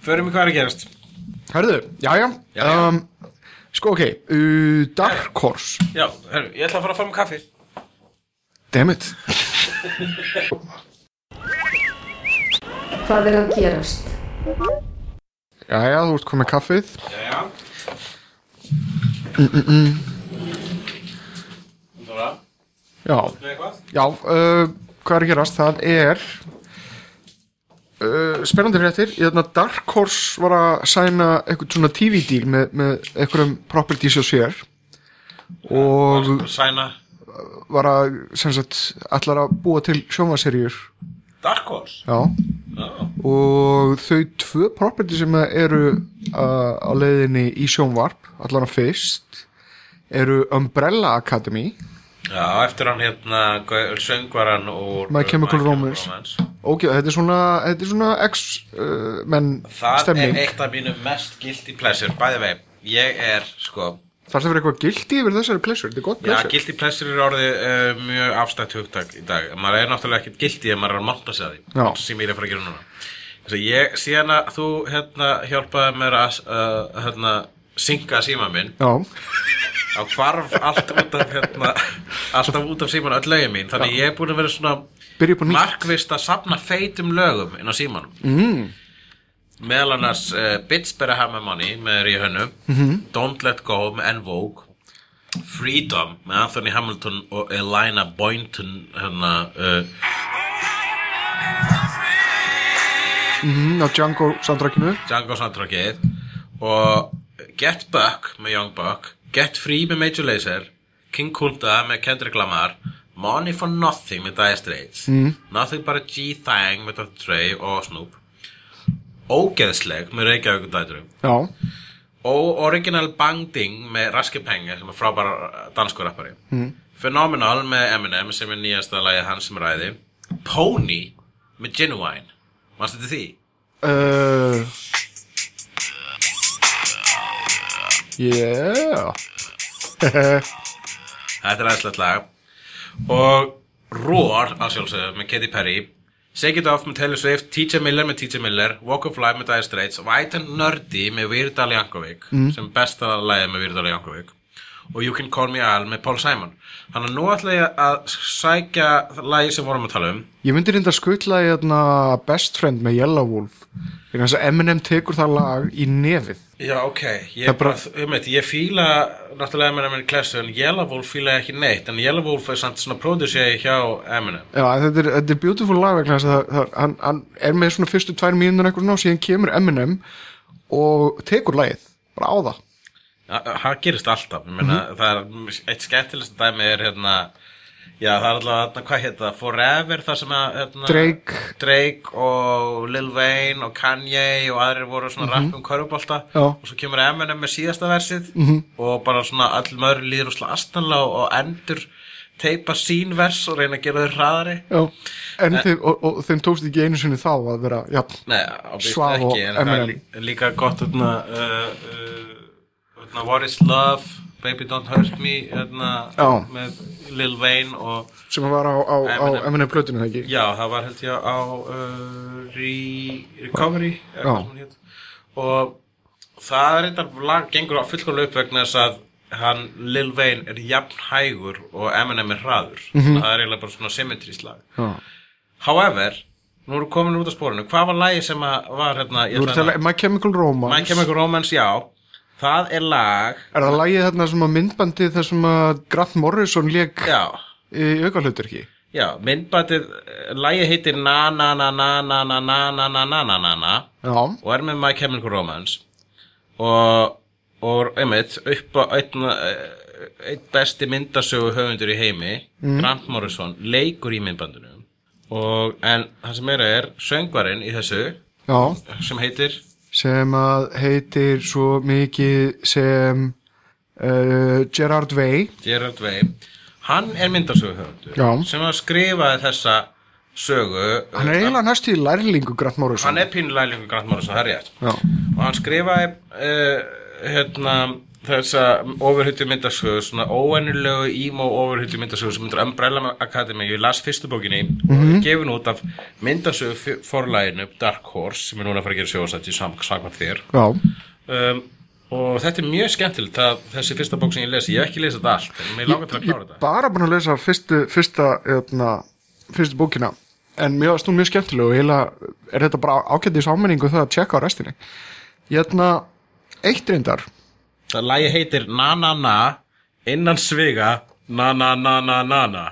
Förum í hvað er að gerast. Herðu, já, já, Já, já. Um, Sko, ok, uh, Dark Horse. Já, herru, ég ætla að fara að fara með kaffi. Dammit Hvað er að gerast? Já, já, þú ert komið kaffið. Já, já Þóra, Já, með eitthvað? já, uh, hvað er að gerast? Það er uh, Spennandi fréttir. Hérna Dark Horse var að sæna eitthvað svona TV-díl með, með einhverjum properties og sér. Og Sæna var að, sem allar að búa til sjómaseríur Dark Horse? Já, Já, og þau tvö property sem eru uh, á leiðinni í sjónvarp allan að fyrst eru Umbrella Academy. Já, eftir hann hérna söngvaran úr My Chemical Romance. ok, þetta er svona, þetta er svona X-menn Það stemning. er eitt af mínu mest guilty pleasure Bæði vei, ég er sko þarf það að vera eitthvað gildi yfir þessari pleasure, þetta er gott Já, pleasure. guilty pleasure er orðið uh, mjög afstætt hugtak í dag. Maður er náttúrulega ekkert guilty ef maður er að monta sig að því Já. sem ég er að fara að gera núna. Þess að ég, síðan að þú hérna hjálpaði mér að uh, hérna, synga síma minn Já, á hvarf allt út af hérna, alltaf út af síman öll lögin mín. Þannig ég er búin að vera svona markvist að safna feitum lögum inn á símanum. Mm. Meðal annars uh, Bits Better Have My Money með Ríhönnu mm -hmm. Don't Let Go með En Vogue Freedom með Anthony Hamilton og Elina Boynton hérna uh, mm, á Django soundtrackinu Django soundtrackið og Get Buck með Young Buck Get Free með Major Lazer King Kunta með Kendrick Lamar Money for Nothing með Dire Straits mm. Nothing But a G-Thang með Dr. Dre og Snoop Ógeðsleg með Reykjavík Dæturum og Original Bang Ding með Raski Penge sem er frábæra danskur rappari. Mm. Phenomenal með Eminem sem er nýjasta lagið hans sem ræði. Pony með Genuine. Manstu þetta því? uh, Yeah. Þetta er aðeinslegt lag. Og Roar að sjálfsögðu með Katy Perry Shake It Off með Taylor Swift TJ Miller með TJ Miller Walk of Life með Dire Straits White and Nerdy með Weird Al Yankovic sem besta lagið með Weird Al Yankovic og You Can Call Me Al með Paul Simon. Þannig að nú ætla ég að sækja lagi sem vorum að tala um. Ég myndi reynda að skutla í Best Friend með Yellow Wolf Eminem tekur það lag í nefið Já, ok, ég, bara- um, ég fíla náttúrulega Eminem er klassu en Yellow Wolf fíla ég ekki neitt en Yellow Wolf er samt svona producer hjá Eminem Já, þetta er, þetta er beautiful lag hann, hann er með svona fyrstu tvær mínútur eitthvað svona og síðan kemur Eminem og tekur lagið, bara á það. Það gerist alltaf. Ég meina, Mhm. það er eitt skemmtilegst dæmi er hérna já það er alltaf hvað hétt það Forever það sem að hérna, Drake. Drake og Lil Wayne og Kanye og aðrir voru svona mm -hmm. um Mhm. Já. Mhm. og svo kemur Eminem með síðasta versið -hmm. og bara svona öll maður líður úsla astanlega og, og endur teipa sín vers og reyna að gera þau hraðari Já, en þeim, og, og þeim tókst ekki einu sinni þá að vera, ábyggt Suave og en Eminem. lí- líka gott hérna, uh, uh, hérna, What is love Baby don't hurt me hérna, með Lil Wayne sem var á, á, á Eminem. Plötunum, ekki? já, það var held ég á uh, re, Recovery eða Já. hvað sem hún hét. og það er lag gengur á fullkomlega upp vegna þess að hann Lil Wayne er jafn hægur og Eminem er hraður það er eiginlega bara svona symmetrísk lag Já. however, nú erum við komin út af spórinu hvað var lagi sem var hérna Þú ert að tala, My Chemical Romance My Chemical Romance, já Það er lag Er það lagið þarna sem að myndbandið þar sem að Grant Morrison leik í aukahlutverki? já, myndbætið eh, Lagið heitir Na na na na na na na na na na na na na Já, Og er með My Chemical Romance Og einmitt upp á einn besti myndasögu höfundur í heimi Grant Morrison leikur í myndbandinu en það sem er er söngvarinn í þessu sem heitir sem að heitir svo mikið sem uh, Gerard Way. Gerard Way. Hann er myndasögu höfundur Já. sem að skrifaði þessa sögu hann er eiginlega næstu í lærlingu Grant Morrison. Hann er pínulælingu Grant Morrison, það er rétt. Og hann skrifaði uh, hérna þessa ofurhutti myndasögu svona óennilegu emo ofurhutti myndasögu sem myndur Umbrella Academy ég las fyrstu bókinni og Mhm. er gefin út af myndasögu f- forlaginu Dark Horse sem er núna að fara að gera sjóðsætt í samkvæmt þér. Um, og þetta er mjög skemmtilegt það, þessi fyrsta bók sem ég lesi, ég hef ekki þetta allt en mér langar til að ég klára er þetta bara búin að lesa fyrstu, fyrsta, jötna, fyrstu bókina en mér varst hún mjög skemmtileg og eiginlega er þetta bara ágætið sámenningu það að tjekka á restinni? Jötna, eitt reyndar það lagi heitir Na Na Na innan sviga Na Na Na Na Na Na.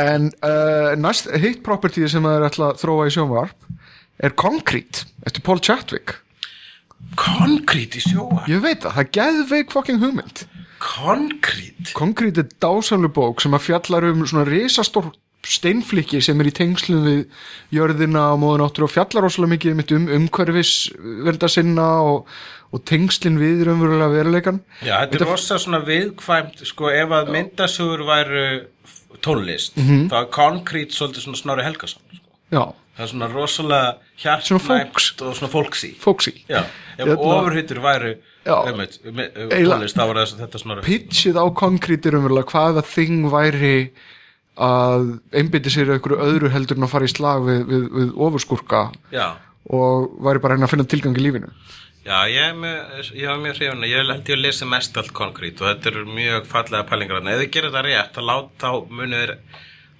En uh, næst, hitt property sem það er ætla að þróa í sjónvarp er Concrete. Eftir Paul Chadwick? Konkrít í sjóa ég veit það, það er geðveik fucking hugmynd. Konkrít Konkrít er dásamlu bók sem að fjallar um svona risastór steinflikki sem er í tengslum við jörðina og móðun áttur og fjallar rosalega mikið einmitt um umhverfis verða sinna og, og tengslin við raunverulega veruleikan Já, þetta er rosa svona viðkvæmt sko, ef að myndasugur væru tónlist, Mhm. þá er konkrít svolítið svona Snorri Helgason sko. Já, það er svona rosalega Svona hjartnæmt og svona fólksi fóksi Já, ef me- Eiginlega- tónlist, þá var þetta Snorri. Pitchið á Konkrít er raunverulega hvaða þing væri að einbytti sér einhverju öðru heldur en að fara í slag við, við, við ofurskurka Já, og væri bara reyna að finna tilgang í lífinu. Já, ég er mjög, er hrifun ég held ég að lesa mest allt konkrít og þetta eru mjög fallega pælingar. Þið gerir þetta rétt, þá lát þá munið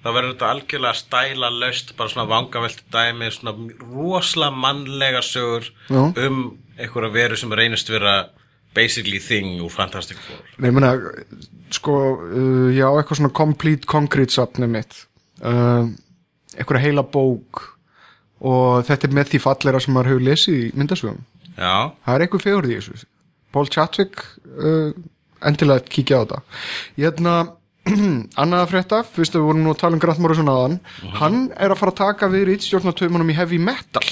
þá verður þetta algjörlega stæla löst, bara svona vangavelti dæmi svona rosalega mannlega sögur Já. um einhverja veru sem reynist vera basically thing úr Fantastic Four. Nei, ég meina, sko, uh, já, eitthvað svona complete concrete safni mitt. Uh, eitthvað heila bók. Og þetta er með því fallera sem maður hefur lesið í myndasögum. Já, það er eitthvað fegur í þessu. Paul Chadwick uh, endilega kíkja á þetta ég hefna annaða frétta, fyrst að við vorum nú að tala um Grant Morrison aðan hann er að fara að taka við rítstjórnatöfumunum í heavy metal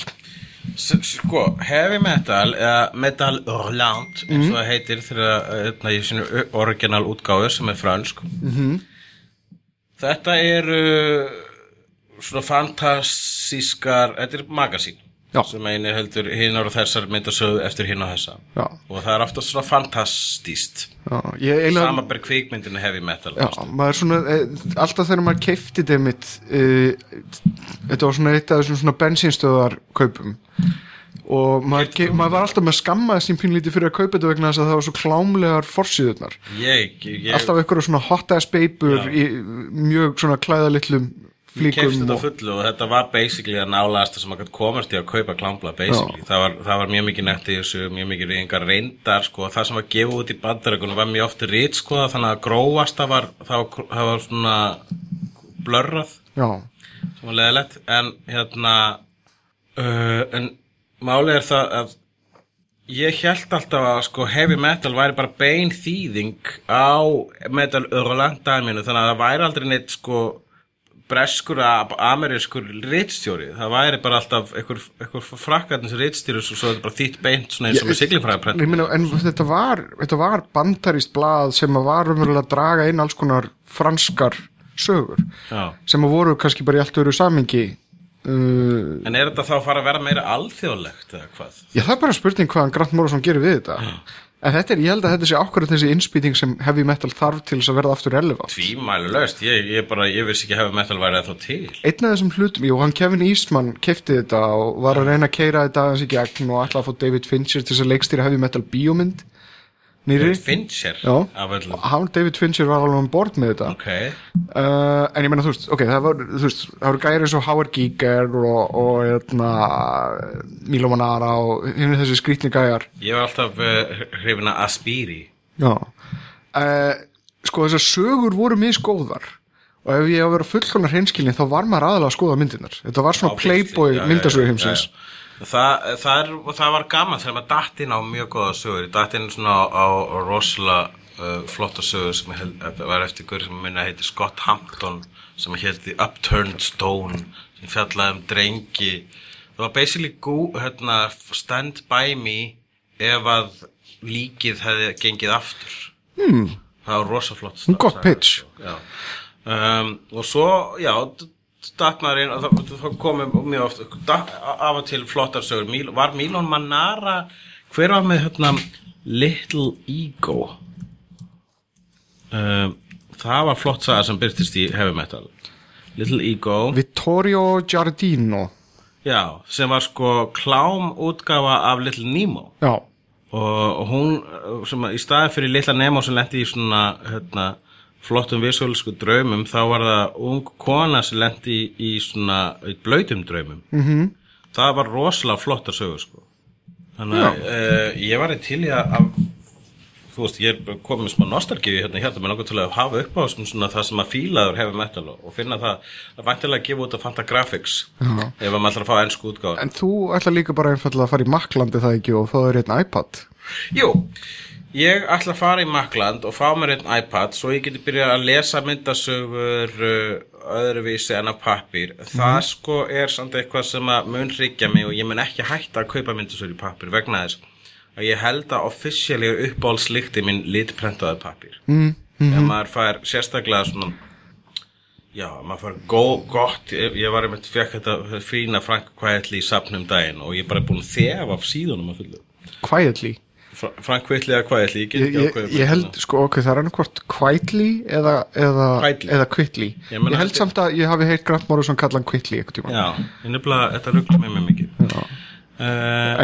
sko, heavy metal eða metal hurlant eins og það heitir þegar hérna, í sinu original útgáfu sem er fransk -hmm. þetta eru svona fantasískar þetta er magasín Já. sem einir heldur hinnar og þessar myndasöðu eftir hinn og þessa. Já. og það er ofta svona fantastíst já, ég eiginlega samanber kvikmyndinu heavy metal Já, svona, e, alltaf þegar maður keifti þetta mitt, e, þetta var svona eitt af þessum svona bensinstöðar kaupum og maður, ke, maður var alltaf með skammaði sín pínlítið fyrir að kaupa þetta vegna þess að það var svo klámlegar ég, alltaf eitthvað svona hot ass í mjög svona klæðalitlum Ég flíkum þetta fullu og þetta var basically að nálaðast sem að gæti komast í að kaupa klámbla basically, það var, það var mjög mikið nett í þessu mjög mikið reyngar reyndar sko, það sem var gefið út í bandarækunum var mjög ofti rít sko, þannig að grófasta var það var, það var svona blörrað sem var leðilegt en hérna uh, en málið er það að ég held alltaf að sko heavy metal væri bara bein þýðing á metal örlandæminu þannig að það væri aldrei neitt sko breskur að amerískur rítstjóri, það væri bara alltaf einhver, frakkarnins rítstjóri og svo er þetta bara þýtt beint svona eins og með siglingfræðaprent en þetta var, þetta var bandarist blað sem var umverulega að draga inn alls konar franskar sögur Já. sem voru kannski bara í allt öru samingi uh, en er þetta þá að fara að vera meira alþjóðlegt eða hvað? Já, það er bara spurning hvaðan Grant Morrison gerir við þetta En þetta er, ég held að þetta sé ákvörð þessi innspýting sem heavy metal þarf til þess að verða aftur relevant. Tvímælu löst, ég, ég bara, ég vissi ekki heavy metal væri þá til. Einn af þessum hlutum, jú, hann Kevin Eastman kefti þetta og var að reyna að keira þetta aðeins í gegn og ætla að fá David Fincher til þess að leikstýra heavy metal bíómynd Nýri Fincher Já, hann, David Fincher var alveg um bord með þetta. Ok, uh, en ég meina þú veist, ok, það voru gæri eins og Howard Giger og, og hérna, Milo Manara og hinn þessi skrýtni gæjar. Ég var alltaf uh, hrifin að Aspiri. Já. Uh, Sko þessar sögur voru misgóðar. Og ef ég á að vera fullkonar hreinskilin þá var maður aðalega að skoða myndirnar. Þetta var svona playboy Já, já, myndasögu já, heimsins. já, já. Það, það, er, það var gaman þegar maður datt inn á mjög góða sögur. Ég datt inn svona á, á, rosalega uh, flotta sögur sem held, að var eftir guður sem minna heiti Scott Hampton sem The Upturned Stone sem fjallaði um drengi. Það var basically gú, hérna, stand by me ef að líkið hefði gengið aftur. Hmm. það var rosa flott Gott pitch. Um, og svo, já datt maður inn og það, það komum mjög oft datt, af og til flottar sögur. Var Mílon Manara hver var með hérna Little Ego? Um, það var flott saga sem byrtist í heavy metal. Little Ego. Vittorio Giardino. Já, sem var sko klám útgafa af Little Nemo. Já, og hún sem í staði fyrir litla Nemo sem lendi í svona hérna, flottum visuálsku draumum þá var það ung kona sem lendi í, í svona blöytum draumum. -hmm. það var rosalega flott að sögu sko. þannig að uh, ég var í til í að að- þú veist, ég er komið með smá nostalgíu hérna hérna, okkur til að hafa upp á svona það sem að fílaður hefur metal og, finna það, það væntilega að gefa út að Fantagraphics ef að maður ætlar að fá ennsku útgáð en þú ætla líka bara einfallega að fara í Maklandi það ekki og fá þér einn iPad. Jú, ég ætla að fara í Makland og fá mér einn iPad svo ég geti byrjað að lesa myndasögur uh, öðruvísi en af pappir. Það sko er samt eitthvað sem að mun hryggja mig og ég mun ekki hætta að kaupa myndasögur í pappir vegna þess að ég held að officially uppáhaldslikti minn litprentaði pappir. Mm, mm Ef maður fær sérstaklega svona Já, maður fær gó, gott, ég, var einmitt fekk þetta fína Frank Quietly í safnum daginn og ég er bara búin að þefa af síðunum að. Quietly Fra- Frank Quietly eða Quietly, ég Ég, ég, ég held, sko, ok, það er annarkvort Quietly eða, eða, eða Quickly Ég held þetta- samt að ég hafi heilt Grant Morrison kallan Quickly eitthvað tíma Já, ég nefnilega, þetta ruggla með mig mikið uh,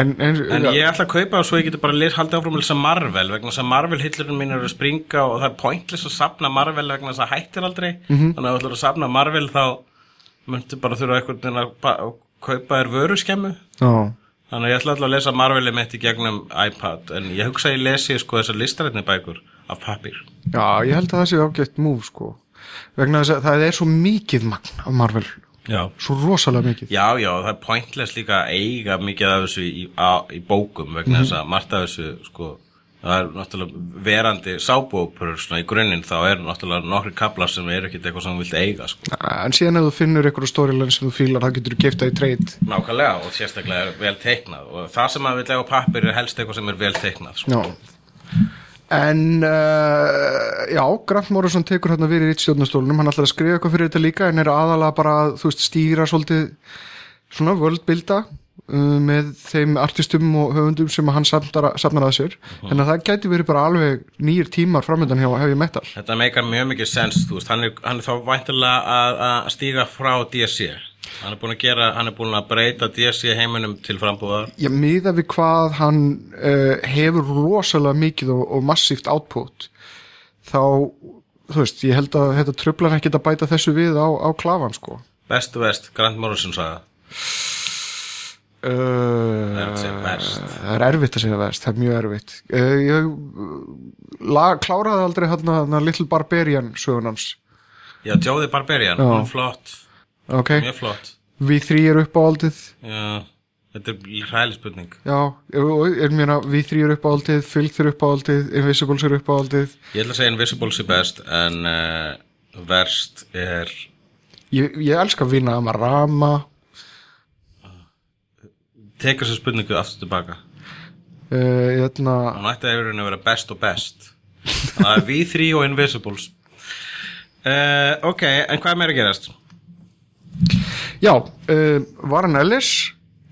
En, en, En ég ætla að kaupa og svo ég geti bara lis, haldið áfram að lesa Marvel vegna þess að Marvel hillurinn mín eru að springa og það er pointless að safna Marvel vegna þess að hættir aldrei. Mhm. þannig að þú ætlar að safna Marvel þá myndu bara þurfa að pa- að kaupa þér vöruskemmu. Já, þannig að ég ætla alltaf að lesa Marvel mitt í gegnum iPad en ég hugsa að ég lesi sko þessar listarætni bækur af pappír. Já, ég held að það sé ágætt múf, sko. Vegna þess að það er svo mikið magn af Marvel. Já. Svo rosalega mikið. Já, já, það er pointless líka að eiga mikið af þessu í, á, í bókum vegna þess að margt af þessu sko, það er náttúrulega verandi sábópur í grunninn þá er náttúrulega nokkri kaplar sem eru ekkit eitthvað sem þú vilt eiga sko. En síðan ef þú finnur einhverju storyline sem þú fílar, þá getur þú keift það í treyt Nákvæmlega og sérstaklega vel teiknað. Og það sem maður vil eiga á pappir er helst eitthvað sem er vel teiknað sko. En uh, já, Grant Morrison tekur hérna við í rittstjórnastólunum, hann ætlar að skrifa eitthvað fyrir þetta líka en er aðalega bara að, þú veist, stýra svolítið svona völdbilda með þeim artistum og höfundum sem hann safnar, að sér. En að það gæti verið bara alveg nýjir tímar framöndan hjá Heavy Metal. Þetta meikar mjög mikið sens, þú veist, hann er, hann er þá væntilega að, að stíga frá DSC hann er búin að gera, hann er búin að breyta DSC heiminum til frambúðar. Ég miða við hvað hann uh, hefur rosalega mikið og, og massíft output þá, þú veist, ég held að þetta tröflar ekkert að bæta þessu við á, á klafan sko. Bestu vest, Grant Morrison saga Uh, Það er er erfitt að segja verst, það er mjög erfitt. Uh, ég uh, la, kláraði aldrei hann Little Barbarian sögun hans. Já, Jóði Barbarian, hún er flott. Ok, Mjög flott. Við þrý er uppáhaldið. Já, þetta er hræli spurning. Já, mér að við þrý er uppáhaldið Filth er uppáhaldið, Invisibles er uppáhaldið. Ég ætla að segja Invisibles er best En uh, verst er ég, ég elska að vinna að rama Tekur þessu spurningu aftur tilbaka. Uh, hérna, Hún ætti að vera best og best. Það er við þrý og Invisibles. Uh, Ok, en hvað meira gerast? já uh, Warren Ellis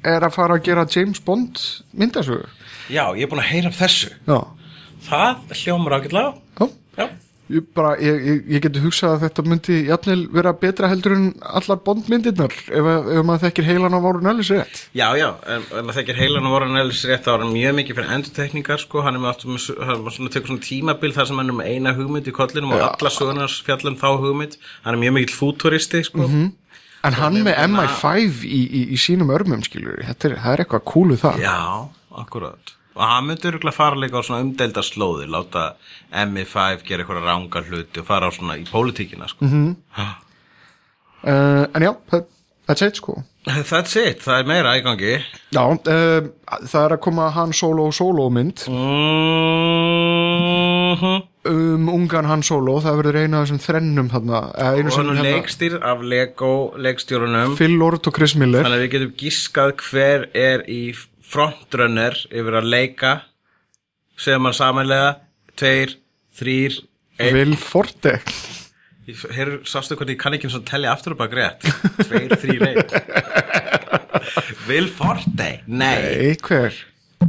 er að fara að gera James Bond myndasögu. Já, ég er búin að heyra af þessu. Já, Það hljómar ágætlega. Já. Já Ég, bara, ég, ég, geti hugsað að þetta myndi jafnvel vera betra heldur en allar bondmyndirnar ef, ef maður þekkir heilan á Warren Ellis rétt. Já, já, ef maður þekkir heilan og voru Ellis rétt þá er hann mjög mikið fyrir endurtekningar sko, hann er með hann er svona tímabil þar sem hann er með eina hugmynd í kollinum og alla sögurnars fjallum þá hugmynd. Hann er mjög mikill fúturisti sko. En hann með meina- MI5 í, í, í sínum örmum skilur, þetta er, er eitthvað kúlu það. Já, akkurat og hann myndi örgulega fara líka á svona umdelda slóði láta MI5 gera eitthvað ranga hluti og fara á svona í pólitíkina sko. mm -hmm. uh, En já, það, that's it sko That's it, það er meira í gangi Já, uh, það er að koma hann solo solo mynd mm -hmm. um ungan hann solo, það verður eina af þessum þrennum þarna, og hann er hérna, leikstýr af Lego leikstjórunum Phil Lord og Chris Miller Þannig að við getum gískað hver er í frontrunner yfir að leika segja maður samanlega tveir, þrýr, einn. Will Forte. Ég- Hér sástu hvernig ég kann ekki eins og telja aftur og bak rétt Tveir, þrý leik Will Forte? Nei, Ei, hver?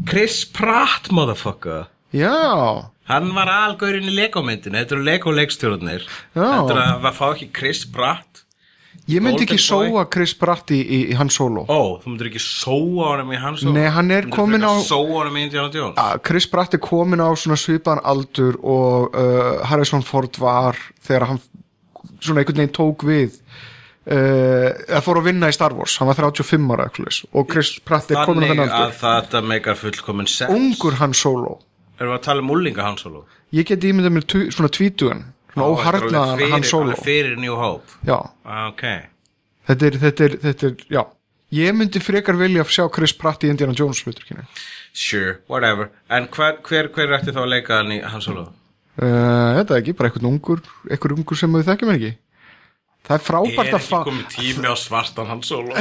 Chris Pratt, motherfucker. Já, Hann var algaurinn í Lego-myndinu Þetta eru Lego-leikstjórnir Já. Þetta er að fá ekki Chris Pratt ég myndi ekki sóa Chris Pratt í, í, í hans solo. Ó, þú myndir ekki sóa honum í hans Nei, hann er kominn á- Sóa honum í Indiana Jones? Ah, Chris Pratt er komin á svona svipaðan aldur og uh, Harrison Ford var þegar hann svona einhvern veginn tók við uh, eða fór að vinna í Star Wars. Hann var 35 ára og Chris Pratt er komin á Þannig þennan að aldur þetta meikar fullkomin sens. Ungur hann solo. Erum við að tala um úlinga Han Solo? Ég geti ímyndað mér svona tvítugan svona Ó, þetta er alveg óharnaðan fyrir- hann solo. Fyrir New Hope. Ah, Ok. Þetta er, þetta er, þetta er já. Ég myndi frekar vilja sjá Chris Pratt í Indiana Jones hluturkinu Sure, whatever. En hver, hver, hver ætti þá að leika hann í Han Solo? uh, þetta er ekki, bara einhvern ungur einhver ungur sem við þekkjum ekki? Það er frábært Er að fa ekki komið tími á svartan Han Solo?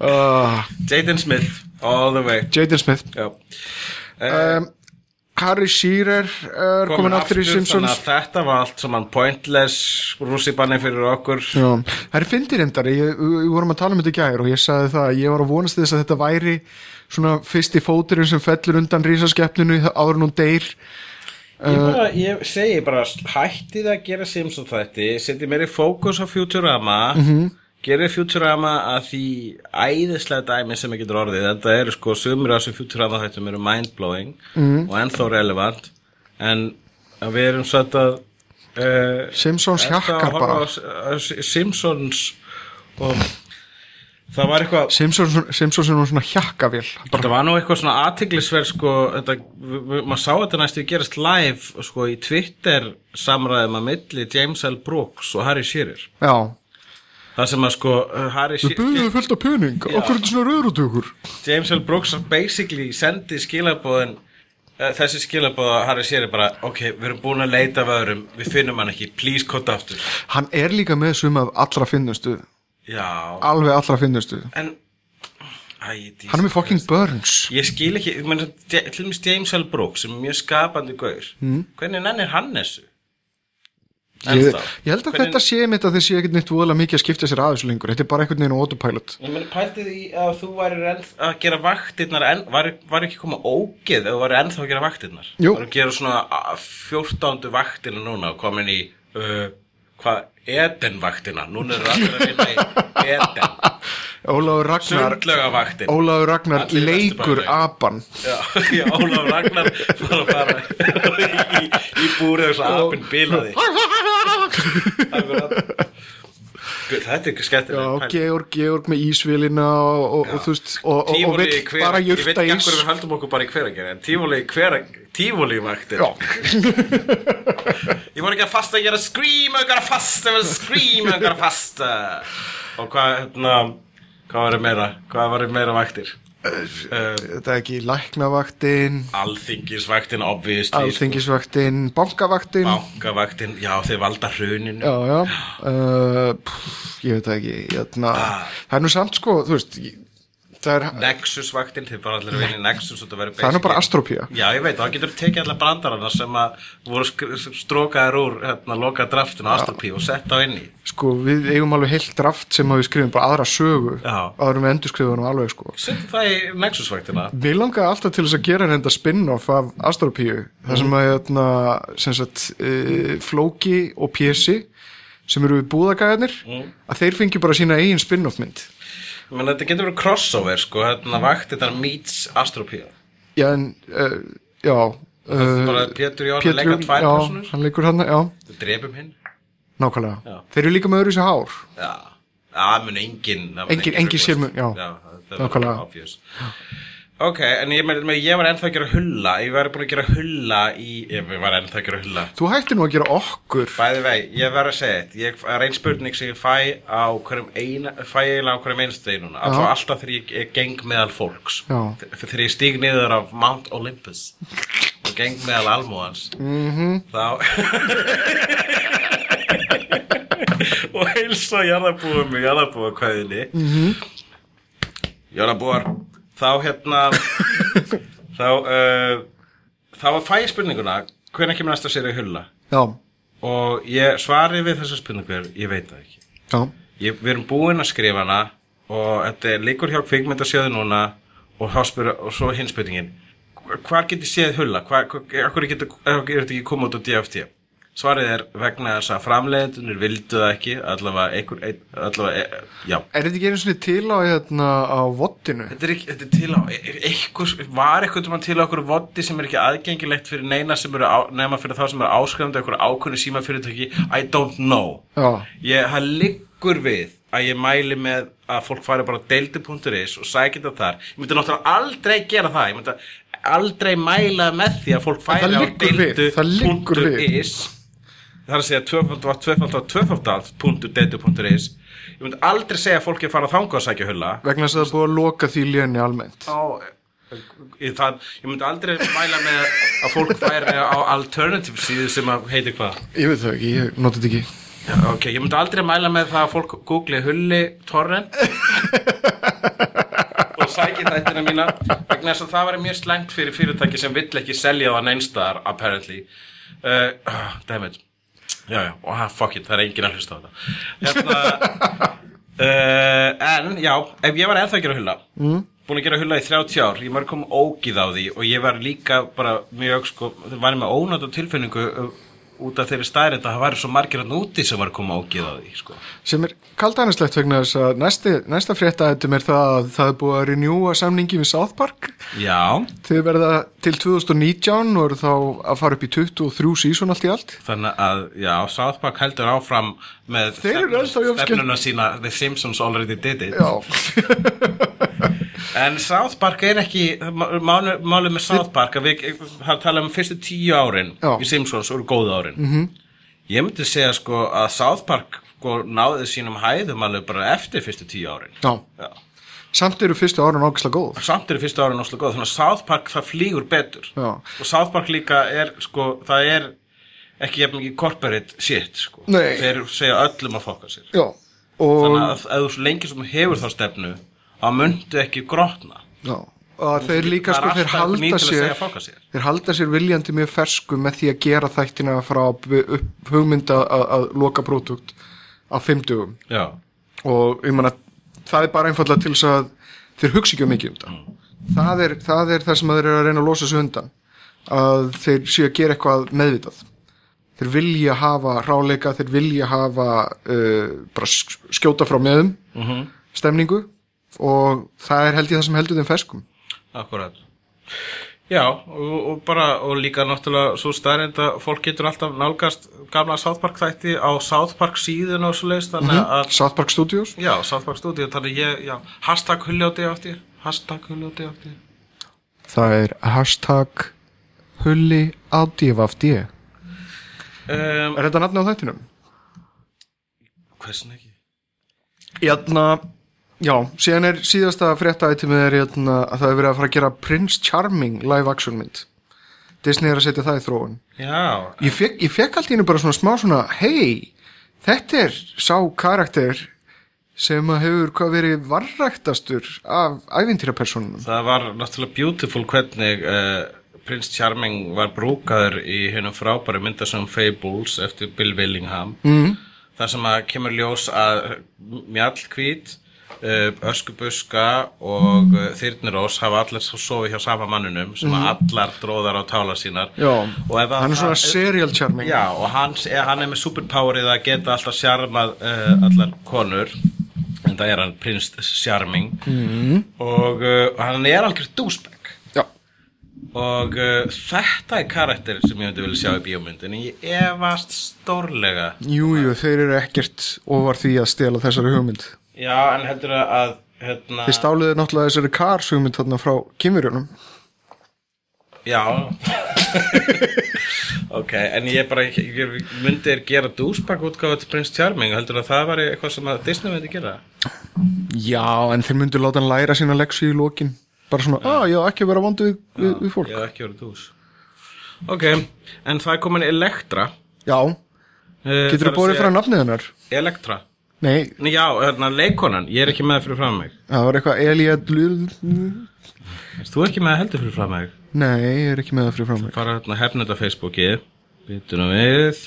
uh, Jaden Smith, all the way. Jaden Smith. Já um, Harry Shearer er komin aftur í Þannig Simpsons þetta var allt saman pointless rússibanni fyrir okkur. Það er fyndir endar við vorum að tala um þetta í gær og ég sagði það að ég var að vonast þess að þetta væri svona fyrsti fóturinn sem fellur undan rísaskeppninu áður hún deyr. Ég, bara, ég segi bara hættið að gera Simpson þætti setja meiri fókus á Futurama. Mm -hmm. Gera Futurama að því æðislega dæmi sem ekki getur orðið? Þetta eru sko sumir af þessum Futurama þættum eru mindblowing -hmm. og ennþá relevant. En við erum satt að uh, Simpsons hjakkar bara. Simpsons og það var eitthvað Simpsons, Simpsons er nú svona hjakkavél Þetta var nú eitthvað svona aðtiklisverð sko, maður sá þetta næstu gerast live sko í Twitter samræðum að milli James L. Brooks og Harry Shearer. Já, það sem að sko uh, Harry við við fullt af pening. Okkur er þetta svona okkur James L. Brooks basically sendi skilabóðin uh, þessi skilabóð að Harry Shearer bara ok, við erum búin að leita af öðrum við finnum hann ekki, please kóta aftur. Hann er líka með sum af allra finnustu. Já, alveg allra finnustu. En Æ, Hann er með fucking Burns. Ég skil ekki, til dæmis James L. Brooks sem er mjög skapandi gaur. Mm. hvernig nennir hann þessu? Ég, ég held að Hvernig- þetta sé mitt að sé ekkert neitt voðalega mikið að skipta sér aðeins lengur Þetta er bara veginn á autopilot Ég meina, pæltið í að þú væri að gera vaktirnar en, var, var ekki koma ógeð ef þú væri ennþá að gera vaktirnar Jú. Var að gera svona a- 14. vaktina núna og komin í uh, hvað, Eden vaktina núna eru allir að vinna í Eden. Ólafur Ragnar Ólafur Ragnar Allir leikur apan Já, já, Ólaf Ragnar fara að fara í, í búrið og svo apinn bilaði. Akkurat. Þetta er ekki Já, skemmtileg Georg, Georg með ísvilina og, og, og og, vill í hver, bara ég veit ekki ís. hverju við höldum okkur bara í hveragerði en tífóli vaktir Ég voru ekki að fasta, ég er að scream, ég er að fasta, ég er að scream, ég er að fasta. Og hvað, hérna, hvað var meira, hvað var meira vaktir? Uh, þetta er ekki læknavaktin. Alþingisvaktin, obviously Alþingisvaktin, bankavaktin. Bankavaktin, já þeir valda hruninu. Já, já. Uh, pff, Ég veit ekki jötna, Ah. Það er nú samt sko, þú veist ég- Er, Nexus-vaktin, þeir bara allir í Nexus það er nú bara astropía Já, ég veit, þá getur tekið allar brandarana sem að voru strókaðir úr hérna, loka draftinu á Astropí og sett á inn í. Sko, við eigum alveg heilt draft sem við skrifum bara aðra sögu Já. áður en við endur skrifum alveg sko. Settu það í Nexus-vaktina. Mér langaði alltaf til þess að gera reynda spin-off af Astropíu þar sem að hérna, sem sagt, uh, Flóki og Pési sem eru við búðagæðarnir að þeir fengi bara sína eigin spin-off mynd Men þetta getur verið crossover, sko, hérna vaktina meets Astropía Já, en, uh, já uh, Pétur Jón að leika tvær já, personur hann leikur hann, já, Það drepum hinn. Nákvæmlega. Já. Þeir eru líka með öðru sér hár. Já, það mun engin Engin- sér mun- já. það- það Nákvæmlega. Var Ok, en ég, með, ég var ennþá að gera hulla Ég var búin að gera hulla í Ég var ennþá að gera hulla Þú hætti nú að gera okkur Bæði vei, ég verð að segja þetta Ég er ein spurning sem ég fæ á hverjum eina Fæ eiginlega á hverjum einstu degi núna Alltaf alltaf þegar ég, ég geng meðal fólks Já. Þegar ég stíg niður af Mount Olympus Og geng meðal almúans Mhm. -hmm. Þá Og heilsa jarðabúum í jarðabúa kvæðinni mm. -hmm. Jarðabúar Þá hérna Þá uh, þá fæ ég spurninguna hvenær kemur næsta sér í hulla? Já, og ég svari við þessa spurningu ég veit það ekki. Ég, við erum búin að skrifa hana og þetta er líkur hjá kvikmyndasjöðu núna og, spyr, og svo hinn spurningin. Hvar getur séð hulla? Hvar, hvar, hvar getur, þetta ekki komið út á DFT svarið er vegna þess að framleiðendunir vildu það ekki allavega einhver, ein, allavega, e, já. Er þetta ekki einu svona til á hérna á vottinu Þetta er, ekki, þetta er til á, er einhver, var eitthvað tímann til á okkur voddi sem er ekki aðgengilegt fyrir neina sem eru, á, nema fyrir þá sem eru áskrifandi okkur ákunni símafyrirtæki, I don't know. já, Ég, það liggur við að ég mæli með að fólk fari bara á deildi.is og sækja þetta þar. Ég myndi náttúrulega aldrei gera það, ég myndi aldrei mæla með því að fólk færi á deildu.is það er að segja tvöfald var tvöfald var tvöfald punktur deildu.is ég myndi aldrei segja að fólki fara að þanga og sækja hulla. Vegna þess að það er búið að loka því léni almennt. Á ég, það, ég myndi aldrei mæla með að fólk færi á alternative síðu sem að heiti hvað? Ég veit það ekki, ég noti þetta ekki. Já, ok, ég myndi aldrei mæla með það að fólk googli hulli torrent og sæki þættina mína vegna þess að það var mjög slengt fyrir fyrirtæki sem vill ekki selja það neinstaðar apparently. Uh, uh, damn it já, já, og ha, fuck it, það er enginn að hlusta á þetta hérna uh, en já, ef ég var ennþá að gera hulla mm. búin að gera hulla í 30 ár ég var kom ógið á því og ég var líka bara mjög sko, var með ónátt tilfinningu uh, út af þeirri að það væri svo margir hann úti sem var að koma ógið á því sko. sem er kaldænislegt vegna þess að næsti, næsta frétta þetta er það að það er búið að renjúa samningi við South Park. Já, þau verða til 2019 og eru þá að fara upp í 23 sísón allt í allt. Þannig að já, South Park heldur áfram með stefnuna sína The Simpsons already did it. Já, En South Park er ekki Málið máli með South Park að við har talað um fyrstu tíu árin Já. í Simpsons eru góðu árin -hmm. Ég myndi segja sko að South Park sko, náði sínum hæðum alveg bara eftir fyrstu tíu árin já, Já. samt eru fyrstu árun ákvæslega góð Samt eru fyrstu árin óslega góð Þannig að South Park það flýgur betur Já. Og South Park líka er sko það er ekki jafn mikið corporate shit sko. Nei. Þeir segja öllum að fokka sér já, og Þannig að ef þú lengi sem hefur þá stefnu að myndu ekki grotna. Já, og þeir líka sko þeir halda sér sér. þeir halda sér viljandi mjög fersku með því að gera þættina frá hugmynda að, að loka pródukt á fimmtugum Já, og ég manna það er bara einfallega til þess að þeir hugsa ekki mikið um það það er, það er það sem þeir eru að reyna að losa sig undan að þeir séu að gera eitthvað meðvitað. Þeir vilja hafa ráleika þeir vilja hafa uh, bara sk- skjóta frá meðum stemningu og það er held ég það sem heldur þeim ferskum. Akkurat Já, og, og bara og líka náttúrulega svo stærrind að fólk getur alltaf nálgast gamla South Park þætti á South Park síðun og svo leist þannig að, South Park Studios? Já, South Park Studio þannig ég, já, hashtag huljóti átti hashtag huljóti átti. Það er hashtag hulli ádífafdí er um, þetta nafni á þættinum? Hversin ekki? Jæna, já, síðan er síðasta fréttaætimið er jæna, að það er verið að fara að gera Prince Charming live action mynd. Disney er að setja það í þróun. Já, ég fekk, ég fekk allt í hennu bara svona smá svona hei, þetta er sá karakter sem að hefur hvað verið varræktastur af ævintýrapersonum það var náttúrulega beautiful hvernig uh, Prince Charming var brúkaður í hennum frábæri myndasum Fables eftir Bill Willingham. Mm. þar sem að kemur ljós að mjallkvít öskubuska og uh, þyrnirós hafa allir sofið hjá sama manninum sem að allar dróðar á tála sínar. Já, hann er svona serial charming. Já, og hans, er, hann er með superpowerið að geta alltaf sjarmað uh, allar konur en það er hann prins Charming. Mm. og uh, hann er algjör dúsbæk og uh, þetta er karakter sem ég myndi vilja sjá í bíómyndin ég efast stórlega. Jú, jú, þeir eru ekkert ofar því að stela þessari hugmynd Já, en heldur að hérna, þeir stáliði náttúrulega þessari Cars hugmynd þarna frá kymurjónum Já. Ok, en ég bara ég, myndi er gera dúsbæk útgáfa til prins Charming. Heldur að það var eitthvað sem að Disney myndi gera? Já, en þeir myndu láta hann læra sína leksi í lokin. Bara svona, að ég á ekki vera vondu við, við, við fólk. hef ekki verið dús. Ok, en það er komin Elektra. Já, uh, getur þú bórið frá nafnið hennar? Elektra nei, Nei, Já, hérna, leikonan, ég er ekki með fyrir fram mig. Það var eitthvað Dlul Erst þú ekki með heldur fyrir fram mig? Nei, ég er ekki með fyrir fram mig. fara hérna hefnenda Facebooki bytuna við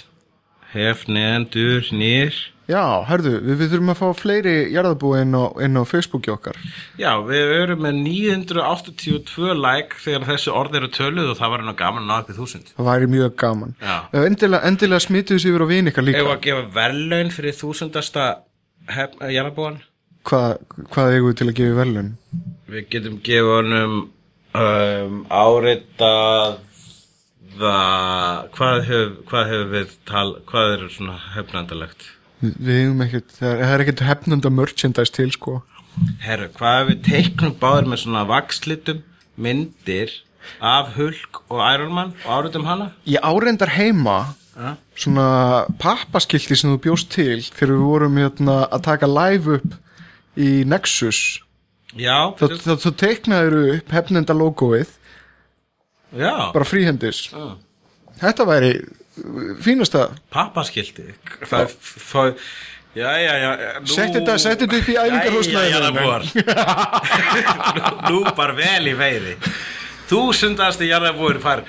hefnendur nýr. Já, herðu, við, við þurfum að fá fleiri jarðabú inn á, inn á Facebooki okkar. Já, við erum með 982 like þegar þessi orð eru töluð og það var hennar gaman að ná í þúsund. Það væri mjög gaman. Endilega, endilega smituðu sér yfir á vin ykkar líka. Ef að gefa verðlaun fyrir þúsundasta jarðabúan Hvað, hvað eigum við til að gefa velun? Við getum gefa honum um, áritað það hvað hefur hef við tal hvað er svona hefnandalegt? Við við eigum ekkert, það er, er ekkert hefnanda merchandise til sko. Herru, hvað ef við teiknum báður með svona vakslitum myndir af Hulk og Iron Man og áritum hana? Ég áreindar heima Ja. svona pappaskilti sem þú bjóst til þegar við vorum hérna að taka live upp í Nexus. Já, þá, þá, þá teiknaður upp hefnenda logoið já. Bara fríhendis. Já. Þetta væri uh, fínasta. Pappaskildi það, það, já, já, já nú, Sett þetta- þetta upp í jarðabúar nú, bara vel í veiði. Þúsundasti jarðabúin far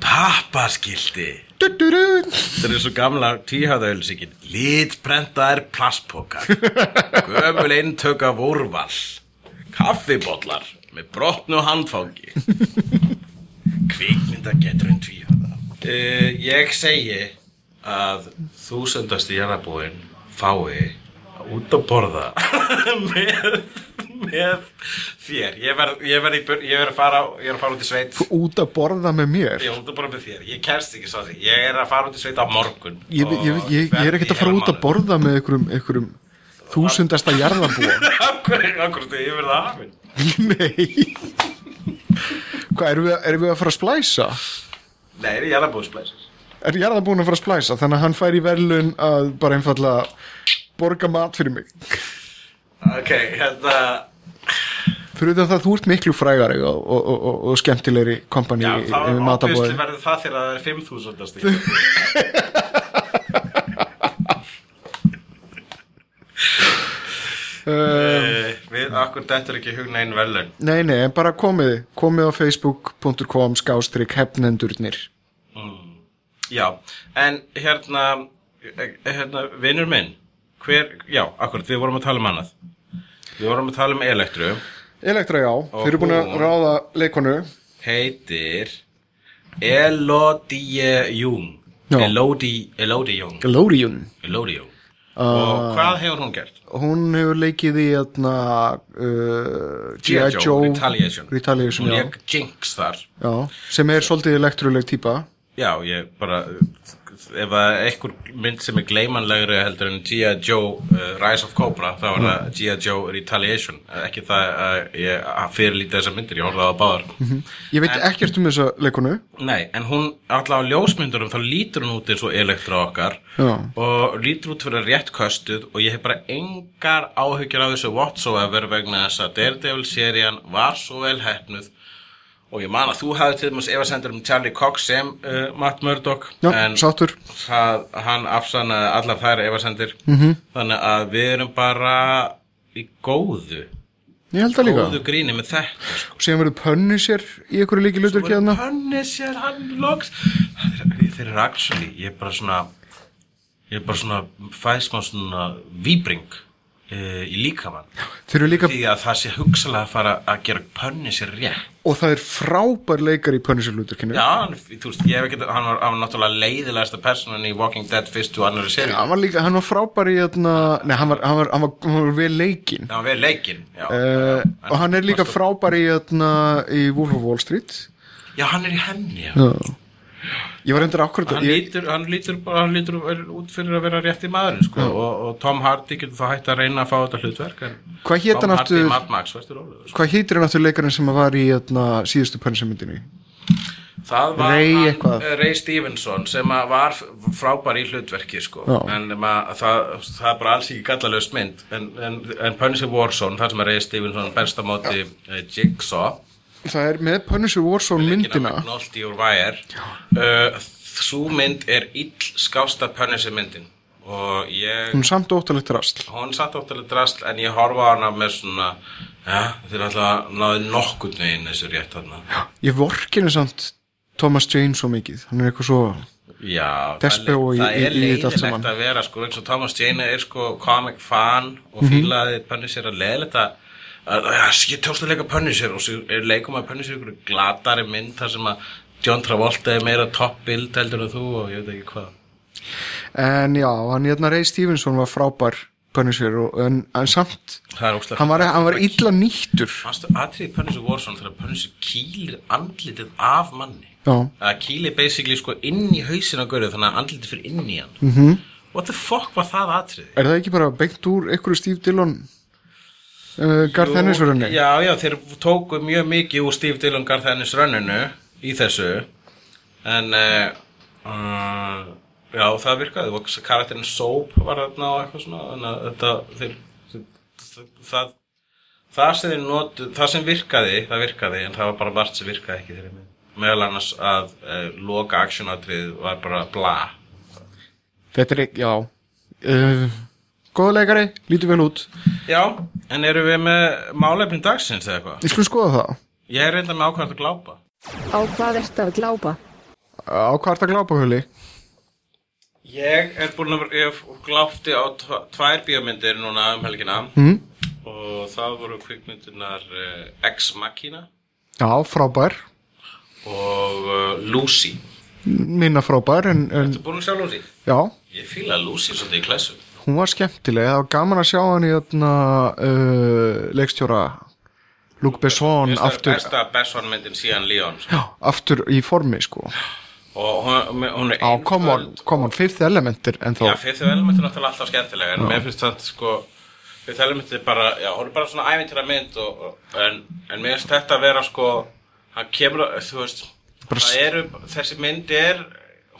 pappaskildi. Það er svo gamla tíhæðaölsíkin Lítbrentaðir plastpokar Gömul eintök af úrval. Kaffibóllar Með brotnu handfangi. Kvikmynda getur en tvíhæða uh, Ég segi að þúsundasti jarðabúin fái út að borða með, með þér. Ég verð, verð, í verð að fara ég er að fara út í sveit. Út að borða með mér? Ég er út að borða með þér, ég kemst ekki svo því Ég er að fara út í sveit á morgun Ég, ég, ég, er ekkert að fara út að borða með einhverjum, einhverjum þúsundasta jarðabúa Akkur, akkur þegar ég verða hafinn Nei. Hvað, erum við, erum við að fara að splæsa? Nei, er ég að búið splæsir Er jarðabúin að fara að splæsa? Þannig að hann fær í verðlun að bara einfallega borga mat fyrir mig. Ok, hérna Fyrir þetta að þú ert miklu frægari og, og, og, og, skemmtilegri kompani Já, þá matabóði obviously verður það þegar það er 5000 stík uh, Við akkur dettur ekki hugna einn velun Nei, nei, en bara komið komið á facebook.com skástrík hefnendurnir. Já, en hérna eh, hérna, vinnur minn hver, já, akkur, við vorum að tala um annað. Við vorum að tala um elektru Elektra, já, þeir eru búin að ráða leikonu. heitir Elodie Jung. Elodie, Jung. Elodie Jung. Og hvað hefur hún gert? Hún hefur leikið í atna, uh, G.I. Joe, Retaliation Retaliation, hún leik Jinx þar já Sem er svolítið elektruleg típa já, ég bara ef er einhver mynd sem er gleymanlegri heldur en G.I. Joe uh, Rise of Cobra, þá er það G.I. Joe Retaliation, ekki það að ég að fyrirlíti þessar myndir, ég horfði á báðar Ég veit ekkert um þessa leikonu Nei, en hún allavega á ljósmyndurum þá lítur hún út eins og elektra okkar Já. og lítur út fyrir rétt köstuð og ég hef bara engar áhyggjur af þessu whatsoever vegna þess að Daredevil serían var svo vel hefnuð og ég man að þú hafði til dæmis efasendur um Charlie Cox sem uh, Matt Murdock Já, en það, hann afsannaði allar þær efasendir Mhm. -hmm. þannig að við erum bara í góðu góðu gríni með þetta sko. Og verður pönni sér í einhverju líki lutur þarna Punisher, hann loks þeir eru actually ég er bara svona ég er bara svona fæð smá svona víbring uh, í líkamann. Líka því að það sé hugsalega að fara að gera Punisher rétt. Og það er frábær leikar í sér luturkinu já, hann, þú veist, ég hef ekki hann var, hann var náttúrulega leiðilegasta personan í Walking Dead fyrstu og annari seri Hann var líka, hann var frábær í þarna Nei, hann var, hann var, hann var, hann vel leikinn. Það var vel leikinn já, uh, já, Og hann er líka frábær í þarna Í Wolf of Wall Street. Já, hann er í henni já. Já Ég var endur akkurat hann ég, hann lítur bara hann lítur út fyrir að vera rétt í maðurinn sko. og, og Tom Hardy getur þá hægt að reyna að fá þetta hlutverk Hvað hét hann Tom Hardy aftur- Mad Max, veistu rólegur. Hvað hýtir hann aftur leikarinn sem var í þarna síðustu pönnisamyndinni? það var Ray hann, eh, Ray Stevenson sem var frábær í hlutverki sko. En ma, það, það er bara alls ekki gallalöst mynd en, en, en Punisher Warzone þar sem Ray Stevenson berst á móti uh, Jigsaw Það er með Punisher Warzone myndina. Nolti úr Wire. Uh, svo mynd er ill skásta Punisher myndin. Og ég Hún er samt óttalegt rast hún satt óttalega drast en ég horfa á hana með svona Já, þeir alltaf náðu nokkurn veginn þessu rétt þarna. Ég vorkinu samt Thomas Jane svo mikið. Hann er eitthvað svo Já, Desperat það, er allt leiðilegt að vera sko, eins og Thomas Jane er sko comic fan og fílaði Punisher að leiðilegt að að já, ég tókst að leika Punisher og svo leikum að Punisher ykkur glatari mynd þar sem að John Travolta er meira top build heldur en þú og ég veit ekki hvað en já, hann hérna Ray Stevenson var frábær Punisher og, en, en samt hann var, hann var illa nýttur atriði Punisher var svona þegar Punisher kýlir andlitið af manni að kýli basically sko inn í hausin á görðu þannig að andlitið fyrir inn í hann Mhm. -hmm. What the fuck var það atriði? er það ekki bara beint úr einhverju Steve Dillon uh, Garth Ennis verðinni Já, já, þeir tóku mjög mikið úr Steve Dillon Garth Ennis rönninu í þessu. En uh, já, það virkaði. Og karakterin Soap var þarna og eitthvað svona þannig að þetta þeir, þeir, það það sem notu, það sem virkaði það virkaði, en það var bara margt sem virkaði ekki þeirri mynd meðal annars að uh, loka actionatrið var bara bla. Þetta er ekki, já. Uh, góða leikari, lítur vel út Já, en eru við með málefni dagsins eða eitthvað? við skulum skoða það Ég er reynda með ákvæmt að glápa Á hvað ertu að glápa? á hvað er það glápahöli Ég er búin að vera, ég gláfti á tvær bíómyndir núna um helgina mm. og það voru kvikmyndirnar uh, Ex Machina já, frábær og uh, Lucy. minna frábær en, en Þú búin að sjá Lucy? já, Ég fíla Lucy svolítið í klessu. Hún var skemmtileg það var gaman að sjá hann í þarna uh, leikstjóra Luc Besson það aftur, Besta Besson myndin síðan Leon. sko. já, aftur í formi sko Og hún, hún er on, come on, fifth element er en Já, þá, fyrstu element er náttúrulega alltaf skemmtilega en mér finnst það sko fyrstu element er bara, já, hún er bara svona ævintýra mynd og, og, en, en mér finnst þetta að vera sko, hann kemur að- þú veist, Bara það eru þessi mynd er,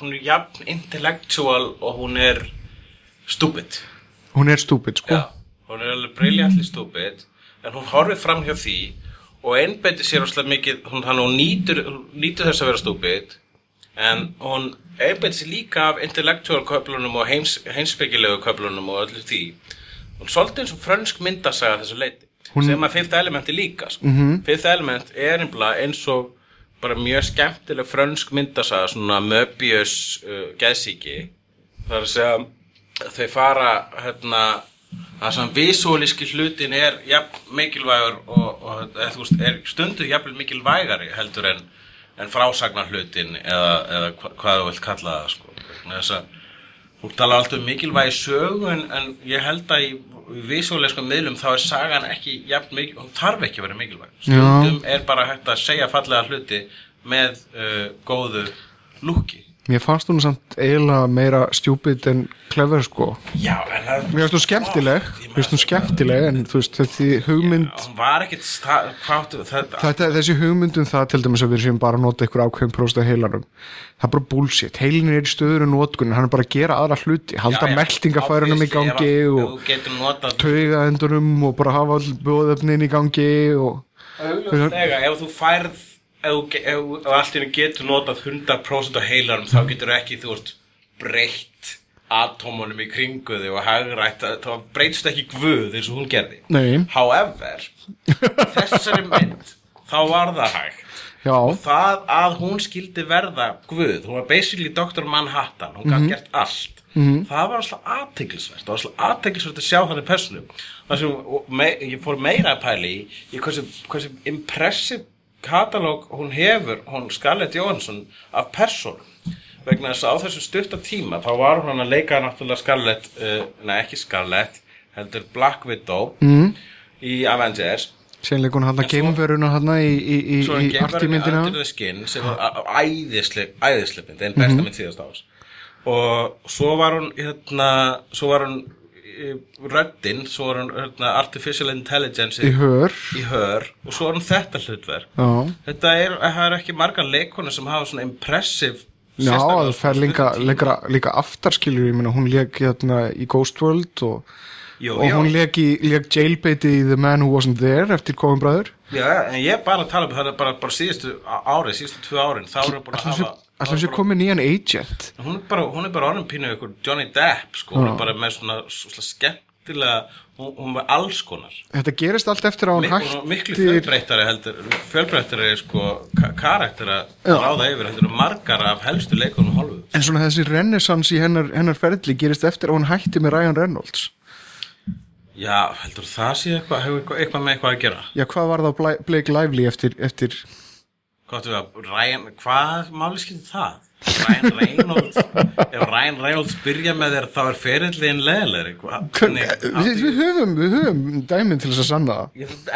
hún er jafn intellectual og hún er stupid hún er stúpid sko Já, hún er alveg briljantli stupid en hún horfið fram hjá því og einbeitir sér óslega mikið hún, hún nýtur, nýtur þess að vera stupid en hún einbeitir sér líka af intellectual köflunum og heims, heimspekilegu köflunum og öllu því hún svolítið eins og frönsk myndasaga þessu leiti hún... sem að Fifth Element er líka sko. -hmm. Fifth Element er einbla eins og bara mjög skemmtileg frönsk myndasaga svona Möbius uh, geðsíki það er að segja þau fara hérna það sem visualíski hlutin er jafn mikilvægur og, og þú veist, er stundu jafn mikilvægari heldur en, en frásagnar hlutin eða, eða hva, hvað þú vilt kalla það sko. Þess að fólk tala alltaf um mikilvægi sögu en, en ég held að í, í visualískum miðlum þá er sagan ekki jafn mikil, hún þarf ekki að vera mikilvæg. Stundum er bara hægt að segja fallega hluti með uh, góðu lúki mér fannst hún samt eiginlega meira stúpid en clever sko. Já, en það mér finnst hún skemmtileg. Mér finnst hún skemmtileg en þú veist þessi hugmynd hún var ekkit sta- hvað áttu þetta Þetta, þessi hugmyndum það til dæmis að við séum bara að nota ykkur ákveðum próst af heilanum það er bara bullshit, heilin er í stöður og notkunn, hann er bara að gera aðra hluti halda meldingafærunum í gangi Obviously, ef að- og ef þú getur notað tauga endunum og bara hafa all bóðefnin í gangi og augljóslega, ef þú færð ef, allt einu getur notað 100% á heilanum þá getur ekki, þú veist, breytt atómunum í kringu þig og hagrætt, þá breytst ekki guð eins og hún gerði. Nei. however, þessari mynd þá var það hægt. Já, og það að hún skildi verða guð, hún var basically Dr. Manhattan hún gæti gert allt. Það var alltaf aðteglisvert það var alltaf aðteglisvert að sjá þannig personu og me, ég fór meira að pæli í hversu, hversu impressive katalóg hún hefur hún Scarlett Johansson af persónum. Vegna þess að á þessu stutta tíma þá var hún að leika náttúrulega Scarlett uh, nei ekki Scarlett heldur Black Widow mm. í Avengers. Sérleikun hann að geimveruna hann í, í, í, í artímyndina sem var æðisleg, æðisleg mynd, einn besta mynd síðast ás og svo var hún hérna, svo var hún í röddin, svo var hún hérna, Artificial Intelligence í hör. í hör og svo var hún þetta hlutverk. Já, þetta er, það er ekki margar leikonu sem hafa svona impressive já það á fer líka, aftarskilur ég meina hún leik hérna í Ghost World og, Jú, og hún leik í leik jailbaiti í The Man Who Wasn't There eftir Coen Bræður Já, en ég er bara að tala um það er bara, bara síðustu árið, síðustu tvö árin þá erum við búin að hafa Alltaf sé komið nýjan agent? Hún er bara, er bara orðin pínu ykkur Johnny Depp sko, hún er bara með svona, svona skemmtilega hún, hún var alls konar. Þetta gerist allt eftir að hún var miklu hættir fjölbreyttari heldur fjölbreyttari sko ka karakter að ráða yfir heldur en margar af helstu leikunum hálfu En svona þessi renaissance í hennar, hennar ferli gerist eftir að hún hætti með Ryan Reynolds. Já, heldur það sé eitthvað, hefur eitthvað, með eitthvað að gera? Já, hvað var það Bla- Blake Lively eftir, eftir Hvað að, Ryan, hvað máli skilti það? Ryan Reynolds Ef Ryan Reynolds byrja með þér þá er ferillin leðilegri við, við höfum, höfum dæminn til þess að sanna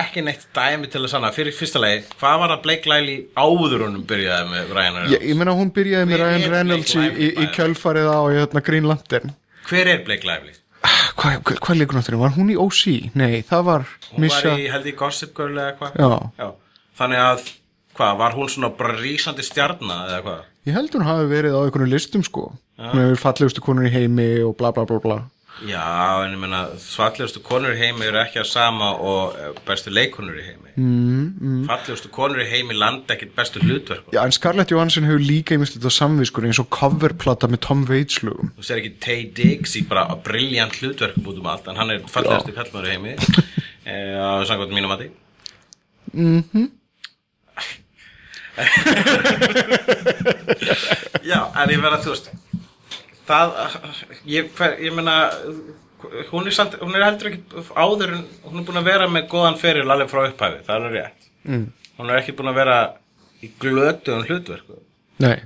ekki neitt dæmi til að sanna Fyrir fyrsta lagi, hvað var það Blake Lively áður honum byrjaði með Ryan Reynolds? Ég, ég meina hún byrjaði með Ryan Reynolds í, í, í kjölfarið á hérna, Green Lantern Hver er Blake Lively? Hvað hva, hva leikur náttúrulega? Var hún í OC? Nei, það var Hún Misha var í, held í Gossip Girl eða Já. Þannig að, hvað, var hún svona bara rísandi stjarna eða hvað? Ég held hún hafi verið á einhvern listum sko. Hún hefur fallegustu konur í heimi og bla bla bla bla. Já, en ég meina, fallegustu konur í heimi eru ekki að sama og eh, bestu leikonur í heimi. Mm, mm. Fallegustu konur í heimi landa ekkit bestu hlutverkum. Já, en Scarlett Johansson hefur líka einmitt á samviskur eins og coverplata með Tom Waits lögum. Þú ser ekki Tay Diggs í bara briljant hlutverkum út um allt en hann er fallegustu kallmöður í heimi eh, á samkvæmt mínum mati Já, en ég verða þú veist það, ég, hver, ég meina hún er, samt, hún er heldur ekki áður en hún er búin að vera með góðan feril alveg frá upphæfi, það er rétt. Mm. hún er ekki búin að vera í glötuðum hlutverku. Nei,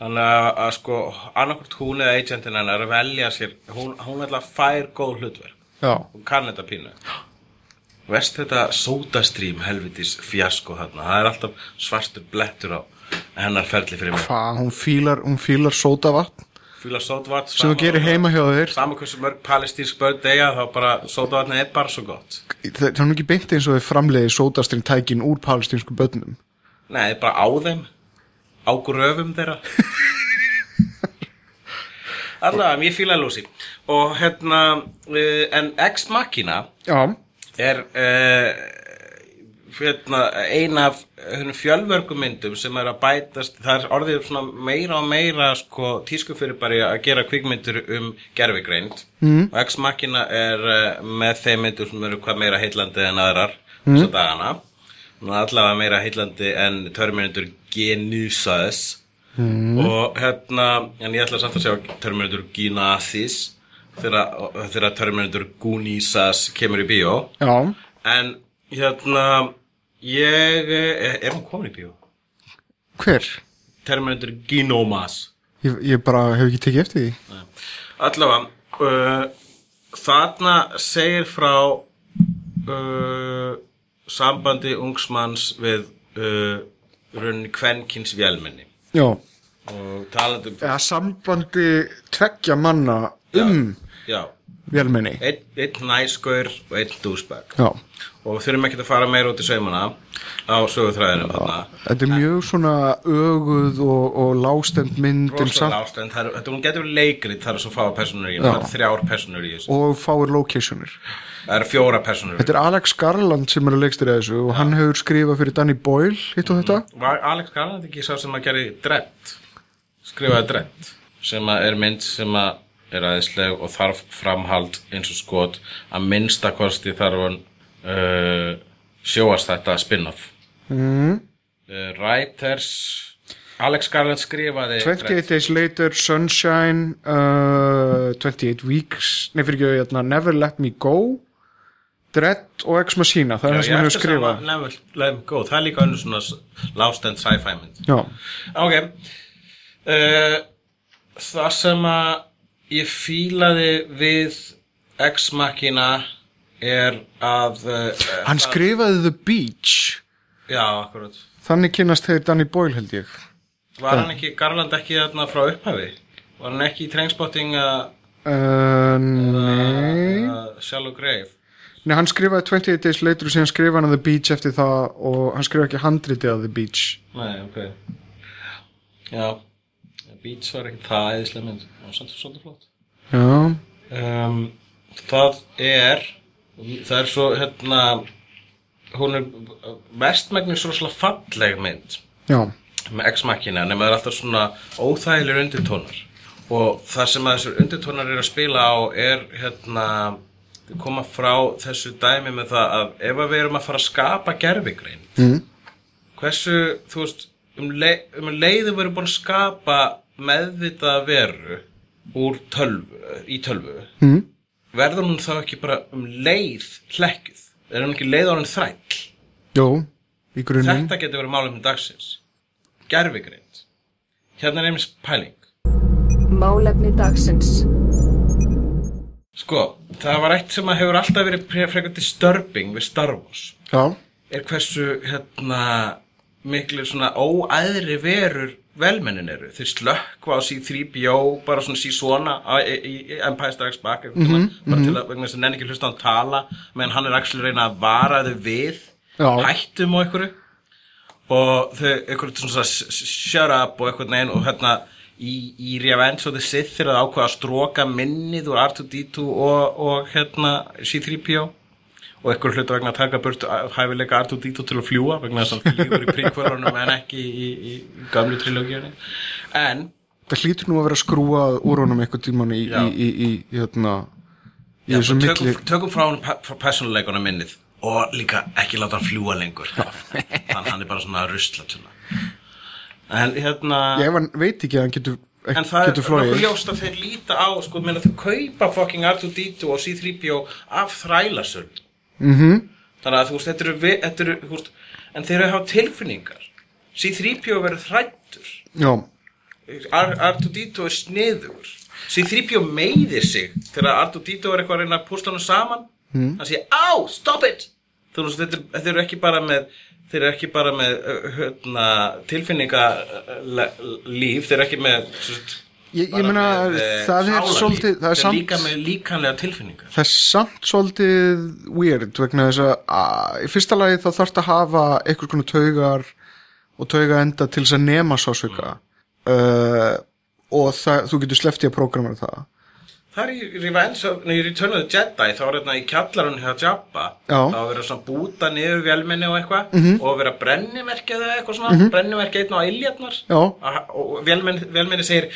þannig að, að sko annarkvort hún eða agentin hennar velja sér hún, hún ætla að fær góð hlutverk. Já. Hún kann þetta pínu veist þetta sódastrím helvitis fjasko þarna, það er alltaf svartur blettur á hennar ferli fyrir mig. Hvað, hún fílar, hún fílar sótavatn fýla sódavatn sem þú gerir heima hjá þér. saman hversu mörg palestínsk börn deyja þá bara sódavatn er bara svo gott. Það er nú ekki beint eins og þau framleiði sódastring tækin úr palestinsku börnum. Nei, bara á þeim á gröfum þeirra. Allavega, ég fýla Lucy. Og hérna uh, en Ex Machina Já, er uh, hérna, eina af hérna, fjölvörgumyndum sem er að bætast það er orðið meira og meira sko, tísku fyrir bara að gera kvikmyndur um gerfigreind mm. og Ex Machina er uh, með þeim myndur sem eru hvað meira heillandi en aðrar mm. þess að dagana allavega meira heillandi en Terminator Genesis mm. og hérna en ég ætla samt að sjá Terminator Genesis þegar Terminator Genesis kemur í bíó. Já. En hérna ég er, er hún komin í bíó? Hver? Terminator Genomas. Ég, ég bara hef ekki tekið eftir því. Allavega uh, þarna segir frá uh, sambandi ungsmanns við uh, rauninni kvenkins vélmenni. Já. Og talandi um Eða sambandi tveggja manna um já, vélmenni. Einn ein næskur og einn dúsbæk Já. Og við þurfum ekki að fara meira út í saumana á sögutræðinum þarna. Þetta er mjög svona öguð og, og lástend mynd það er, þetta hún getur leikrit það er svo fáa personur í það er þrjár personur í þessu. Og fáir locationir. Það er fjóra personur Þetta er Alex Garland sem er að leikstir þessu og hann hefur skrifað fyrir Danny Boyle hitt og þetta. Var Alex Garland ekki sá sem að gera Dredd? Skrifaði Dredd sem er mynd sem að er aðeinsleg og þarf framhald eins og skot. Að minnsta kosti þarf hann uh, sjóast þetta spin-off. Mm. uh, Writers Alex Garland skrifaði 28 Days Later, Sunshine uh, 28 Weeks Nei fyrir ekki hérna, Never Let Me Go Dread og Ex Machina það er það sem hann hefur skrifað. Never Let Me Go, það er líka önnur svona Lost and Sci-Fi mynd. Já, Ok uh, Það sem að ég fílaði við Ex Machina er að uh, hann skrifaði The Beach. Já, akkurat. Þannig kynnast þeir Danny Boyle held ég. Var hann ekki, Garland ekki þarna frá upphafi? Var hann ekki í Trainspotting að uh, Nei. uh, Shallow Grave? Nei, hann skrifaði 28 Days Later og síðan skrifaði hann The Beach eftir það og hann skrifaði ekki handritið af The Beach. Nei, ok. Já Beats var ekki það eðislega mynd. Var samt svolítið flott. Um, það er það er svo hérna hún er mestmægnis svo falleg mynd. Já, með X-Machina nema það er alltaf svona óþægilegur undirtónar. Og það sem að þessur undirtónar eru að spila á er hérna koma frá þessu dæmi með það að ef að við erum að fara að skapa gerfigrein mm. hversu þú veist um, leið, um leiðum við erum búin að skapa meðvitaða veru úr tölvu, í tölvu mm. verður hún þá ekki bara um leið hlekkuð er hún ekki leið á hann þræll Jó, í grunninn Þetta getur verið málum dagsins. Gerfigreind. Hérna er einmis pæling. Málefni dagsins. Sko, það var eitt sem að hefur alltaf verið frekar disturbing við Star Wars. Já, Er hversu, hérna, miklu svona óæðri verur velmennin eru. Þeir slökkva á C-3PO, bara svona sí svona í, Empire Strikes Back, mm -hmm, bara til að, vegna þess að nenni ekki hlusta á hann tala, meðan hann er actually að reyna að vara þau við, Já. hættum og einhverju. og þau, einhverju svona shut up og einhvern veginn og hérna í, í Revenge of the Sith þegar það ákveða að stróka minnið úr R2-D2 og, og hérna C-3PO og einhverju hlutu vegna að taka burt hæfileika R2-D2 til að fljúa vegna þess að hann flýgur í príkvörunum en ekki í, í, í gamlu trilógíunni. En það hlýtur nú að vera skrúað úr honum eitthvað tíman í, í, hérna, í já, þessu bara milli tökum, tökum frá hann frá persónuleikuna minnið og líka ekki láta hann fljúa lengur. Þannig að hann er bara svona rusla en hérna Ég veit ekki að hann getur, En það er nokkuð flóið ljóst að þeir líta á, sko, meina þau kaupa fucking R2-D2 og C-3PO af þrælasöld. Mm -hmm. Þannig að þú veist, þetta eru, vi- þetta eru, veist, en þeir eru að hafa tilfinningar. C-3PO verður þrættur. Já, R- R2-D2 er sniður. C-3PO meiðir sig þegar R2-D2 er eitthvað að reyna að pústa hann saman. Mm. Hann segir, á, stop it! Þú veist, þetta, þetta eru ekki bara með, þeir eru ekki bara með, hérna, tilfinningalíf, þeir eru ekki með, svo sagt, Ég, ég meina, eh, það er sálarlíf. svolítið, það er samt, líka með líkanlega tilfinningar. það er samt svolítið weird vegna þess að, að í fyrsta lagi þá þarfst að hafa einhvers konar taugar og tauga enda til þess að nema sásvika uh, og það, þú getur sleftið að prógramera það. Það er í Revenge of, nei, Return of the Jedi, þá er hérna í kjallarun hjá Jabba, þá er verið svona búta niður vélmenni og eitthvað -hmm. og verið að brennimerkja þau eitthvað svona, mm -hmm. brennimerkja einn á iljarnar Já. og, vélmenni, vélmenni segir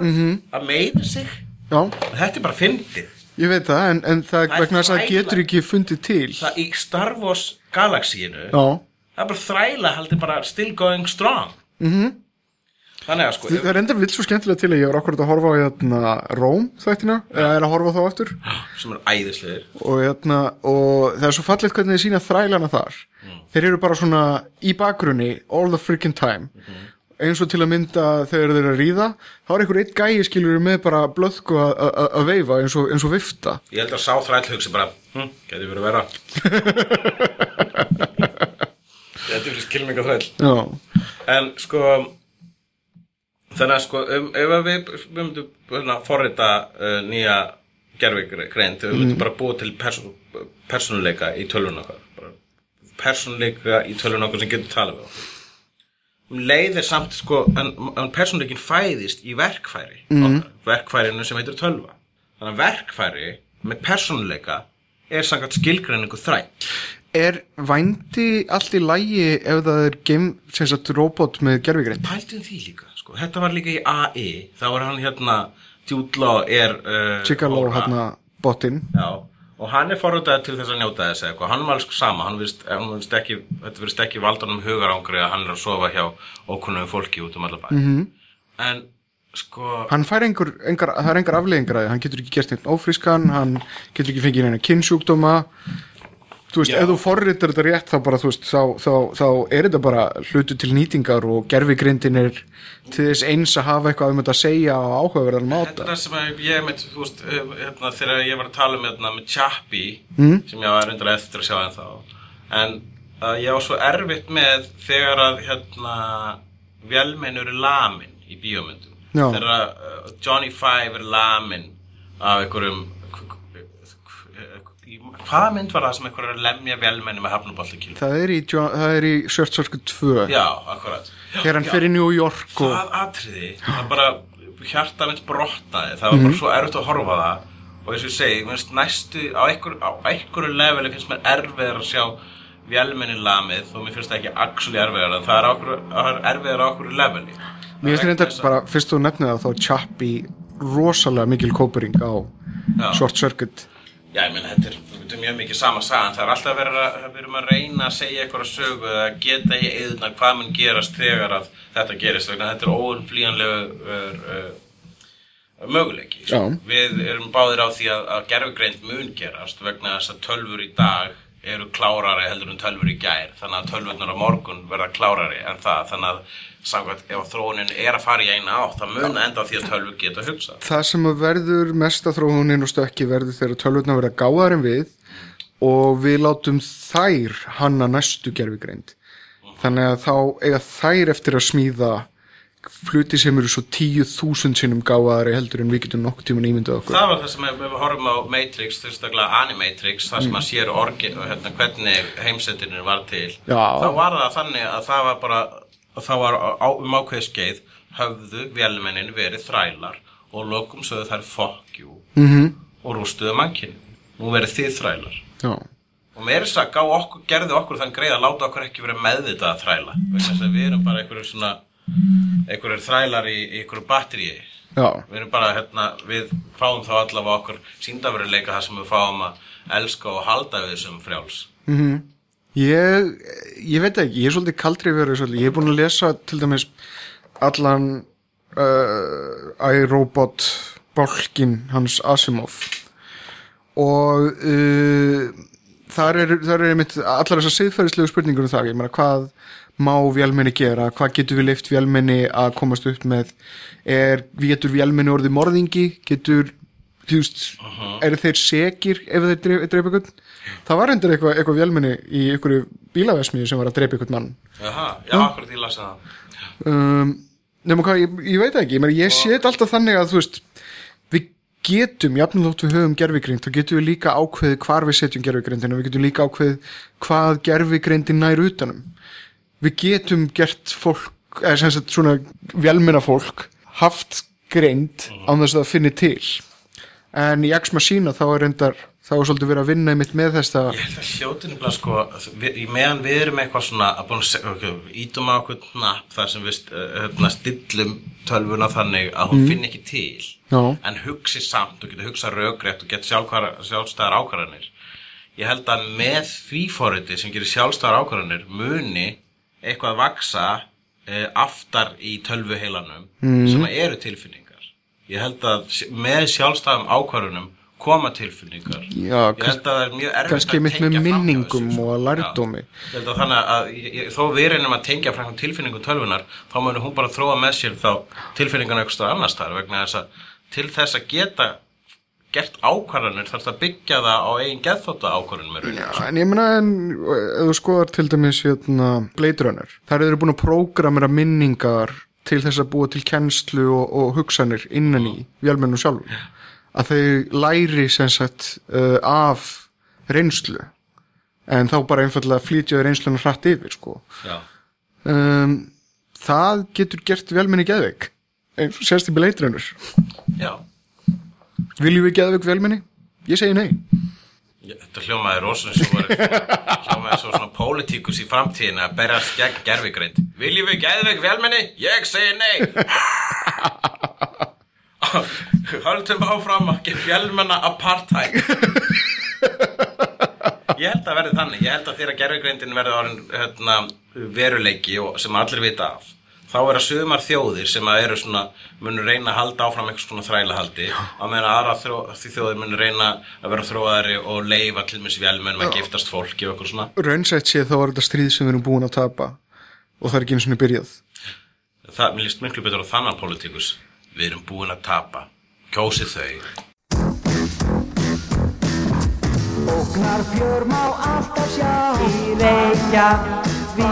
mm -hmm. að meiða sig, Já, þetta er bara fyndið. ég veit það, en, en það Það vegna þess að það getur ekki fundið til. Það í Star Wars galaxíinu, Já, það er bara þræla haldið bara still going strong. Mm -hmm. Þannig að sko, það er enda vill svo skemmtilega til að ég var akkurat að horfa á hérna, Róm þættina, eða er að horfa þá aftur. Sem er æðislegir. og, hérna, og það er svo fallegt hvernig þið sína þrælana þar. Þeir eru bara svona í bakgrunni all the freaking time. Eins og til að mynda þegar þeir eru að ríða þá er einhver eitt gæi skilur með bara blöðku að- að að veifa eins og, eins og vifta. Ég held að sá þræll hugsi bara, hm, geti verið vera. Geti verið skilminga þræll. já, En sko, þannig að sko, um, ef við, við myndum hérna, forrita uh, nýja gerfigreind, við myndum bara búa til person, persónuleika í tölvun okkar. Bara persónuleika í tölvun okkar sem getur talað við okkur. Um leið er samt sko, en, en persónuleikin fæðist í verkfæri okkar, verkfærinu sem heitir tölva. Þannig að verkfæri með persónuleika er samkvæmt skilgreiningu þræll. er vændi allt í lægi ef það er game, sem sagt, robot með gerfigreind pæltum því líka sko. þetta var líka í AI þá er hann hérna Law er uh, Chicalo Cora. hérna botinn. Já, og hann er forröndað til þess að njóta þess eitthvað. Hann var alveg sama. Hann virðist, hann virðist ekki, þetta virðist ekki valdanum hugarangri að hann er að sofa hjá ókunnum fólki út um alla bæ. -hmm. en sko hann fær einhver, engar, það er að því, hann getur ekki gert neitt ófrískan hann getur ekki fengið neina kynnsjúkdóma þú veist, Já. ef þú forritar þetta rétt þá bara, þú veist, þá, þá, þá er þetta bara hlutu til nýtingar og gerfigrindin er til þess eins að hafa eitthvað um þetta að segja á áhugaverðan Þetta er máta sem að ég mitt, þú veist, eh, hérna, þegar ég var að tala um hérna, með Chappie, sem ég var reyndar eftir að sjá ennþá, en að ég var svo erfitt með þegar að, hérna, velmenn eru lamin í bíómyndum. Þegar uh, Johnny Five er lamin af einhverjum, hvaða mynd var það sem einhver er að lemja velmenni með hafnuballakíl? það er í, í Circuit 2 Já, akkurat. þegar hann í New York og það atriði það bara hjarta mitt brotnaði það var bara svo erfitt að horfa það og eins og ég segi, minnst næstu á einhver, á einhverju leveli finnst mér erfiðar að sjá vélmenni lamið og mér finnst það ekki actually erfiðar er, einhverju- það er erfiðar á einhverju leveli Mér finnst að- bara, fyrst þú nefnir það þá Chappie rosalega mikil kópering á Já. Já, ég meina, þetta er, þetta er mjög mikið sama sagan. Það er alltaf verið að, við erum að reyna að segja eitthvað sögu að geta í eðuna hvað mun gerast þegar að þetta gerist. Vegna þetta er óumflýjanlegu uh, möguleiki. sko. Já. Við erum báðir á því að, að gerfugreind mun gerast vegna þess að tölfur í dag eru klárari heldur en tölfur í gær. Þannig að tölvurnar á morgun verða klárari en það. Þannig að samkvæmt ef þróunin er að fara í eina átt, það mun enda því að tölvur geta hugsað. Það sem að verður mesta þróunin og stökki verður þegar tölvutna verða gáðar en við og við látum þær hanna næstu gerfigreind þannig að þá eiga þær eftir að smíða fluti sem eru svo tíu þúsund sinnum gáðari heldur en við getum nokkuð tíman ímyndað okkur Það var það sem við, horfum á Matrix, þessaklega Animatrix, það sem að sér orgi, hérna, hvernig heimsendinu var til. Já. Þá var það þannig að það var bara, að það var á, um ákveð skeið höfðu vélmennin verið þrælar og lokum sögðu þær fuck you -hmm. og rústuðu mannkinn. Nú verið þið þrælar. Já, Og meira þess að okkur, gerði okkur þann greið að láta okkur ekki vera meðvitað að þræla. Við erum bara einhverjum svona, einhverjum þrælar í, í einhverju batteríi. Við erum bara, hérna, við fáum þá allavega okkur síndafurileika þar sem við fáum að elska og halda við þessum frjáls. Ég, ég veit ekki, ég er svolítið kaldri verið svolítið, ég er búin að lesa til dæmis allan uh, iRobot bálkin hans Asimov. Og uh, þar eru þar er einmitt allar þessar siðferðislegu spurningur um það, ég meina hvað má vélmenni gera, hvað getur við leift vélmenni að komast upp með? Er, getur vélmenni orðið morðingi? Getur, þú veist eru þeir segir ef þeir dreif eitthvað það var endur eitthvað, eitthvað vélmenni í einhverju bílavesmiðu sem var að dreipa eitthvað mann. Jaha, já, akkur því lasa það. um, nema hvað, ég, ég veit ekki. Ég, ég þetta alltaf þannig að þú veist við getum, jafnum þótt við höfum gerfigreind þá getum við líka ákveðið hvar við setjum gerfigreindina, við getum líka ákveðið hvað gerfigreindin nær utanum. Við getum gert fólk eða sem sagt svona velmenna fólk haft greind án þess að það finni til. En í Ex Machina þá er reyndar þá er svolítið verið að vinna einmitt með þess að Ég held að hljótinu bara sko, við, meðan við erum eitthvað svona, að búin að segja, ítum á okkur napp þar sem við uh, stillum tölvuna þannig að hún finn ekki til, Já. en hugsi samt og getur hugsað rökrétt og sjálfkvara, sjálfstæðar ákvarðanir. Ég held að með því forriti sem gerir sjálfstæðar ákvarðanir muni eitthvað vaksa uh, aftar í tölvuheilanum sem að eru tilfinningar. Ég held að með sjálfstæðum ákvarðunum koma tilfinningar. Já, kannski einmitt með minningum þessu, og lærdómi. Já. Þannig að ég, þó við reynum að tengja fram tilfinningum tölvunar, þá munum hún bara þróa með sér þá tilfinninguna eitthvað annars þar vegna þess að til þess að geta gert ákvarðanir þarf það að byggja það á eigin geðþóta ákvarðanum með rauninni. Já, en ég meina, en ef þú skoðar til dæmis hérna, Blade Runner, þar eru búin að prógramera minningar til þess að búa til kennslu og, og hugsanir innan í vélmennu sjálfum. Að þau læri sem sagt uh, af reynslu, en þá bara einfallega flytjaðu reynsluna hratt yfir, sko. Um, það getur gert vélmenni geðveik, eins og sérst í Runner. Já. Viljum við geðveik vélmenni? Ég segi nei. Ég- Þetta var hljómaði svo svona pólitíkus í framtíðin að berjast gegn gerfigreind. Viljum við geðveik velmenni? Ég segi nei. Höldum áfram að gegn velmenna apartheid. Ég held að verði þannig. Ég held að þegar gerfigreindin verði orðin hérna, veruleiki og, sem allir vita af þá er að sumar þjóðir sem að eru svona munur reyna að halda áfram eitthvað svona þrælahaldi á meðan aðra þró, þjóðir munur reyna að vera þróaðari og leifa til mér velmennum að giftast fólki og eitthvað svona Raunsætt sé þá er þetta stríð sem við erum búin að tapa og það er ekki eins og byrjað. það, mér líst miklu betur á þannan pólitíkus við erum búin að tapa. Kjósið þau. Ógnar fjör má alltaf sjá. Í Reykjavík.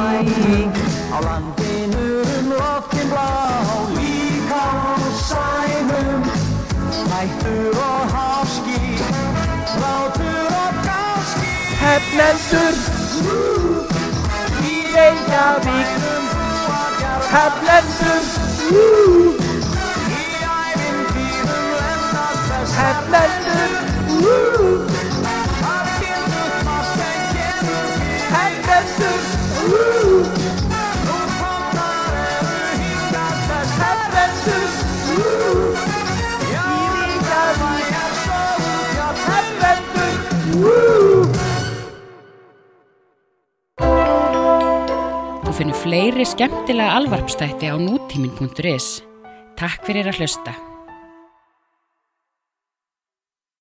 Á landinu um loftin blá. Líka á sænum. Snættur og háski. Látur og gáski. Hefnendur Í Reykjavík. Hefnendur Þú finnir fleiri skemmtilega alvarpstætti á nútímin.is Takk fyrir að hlusta.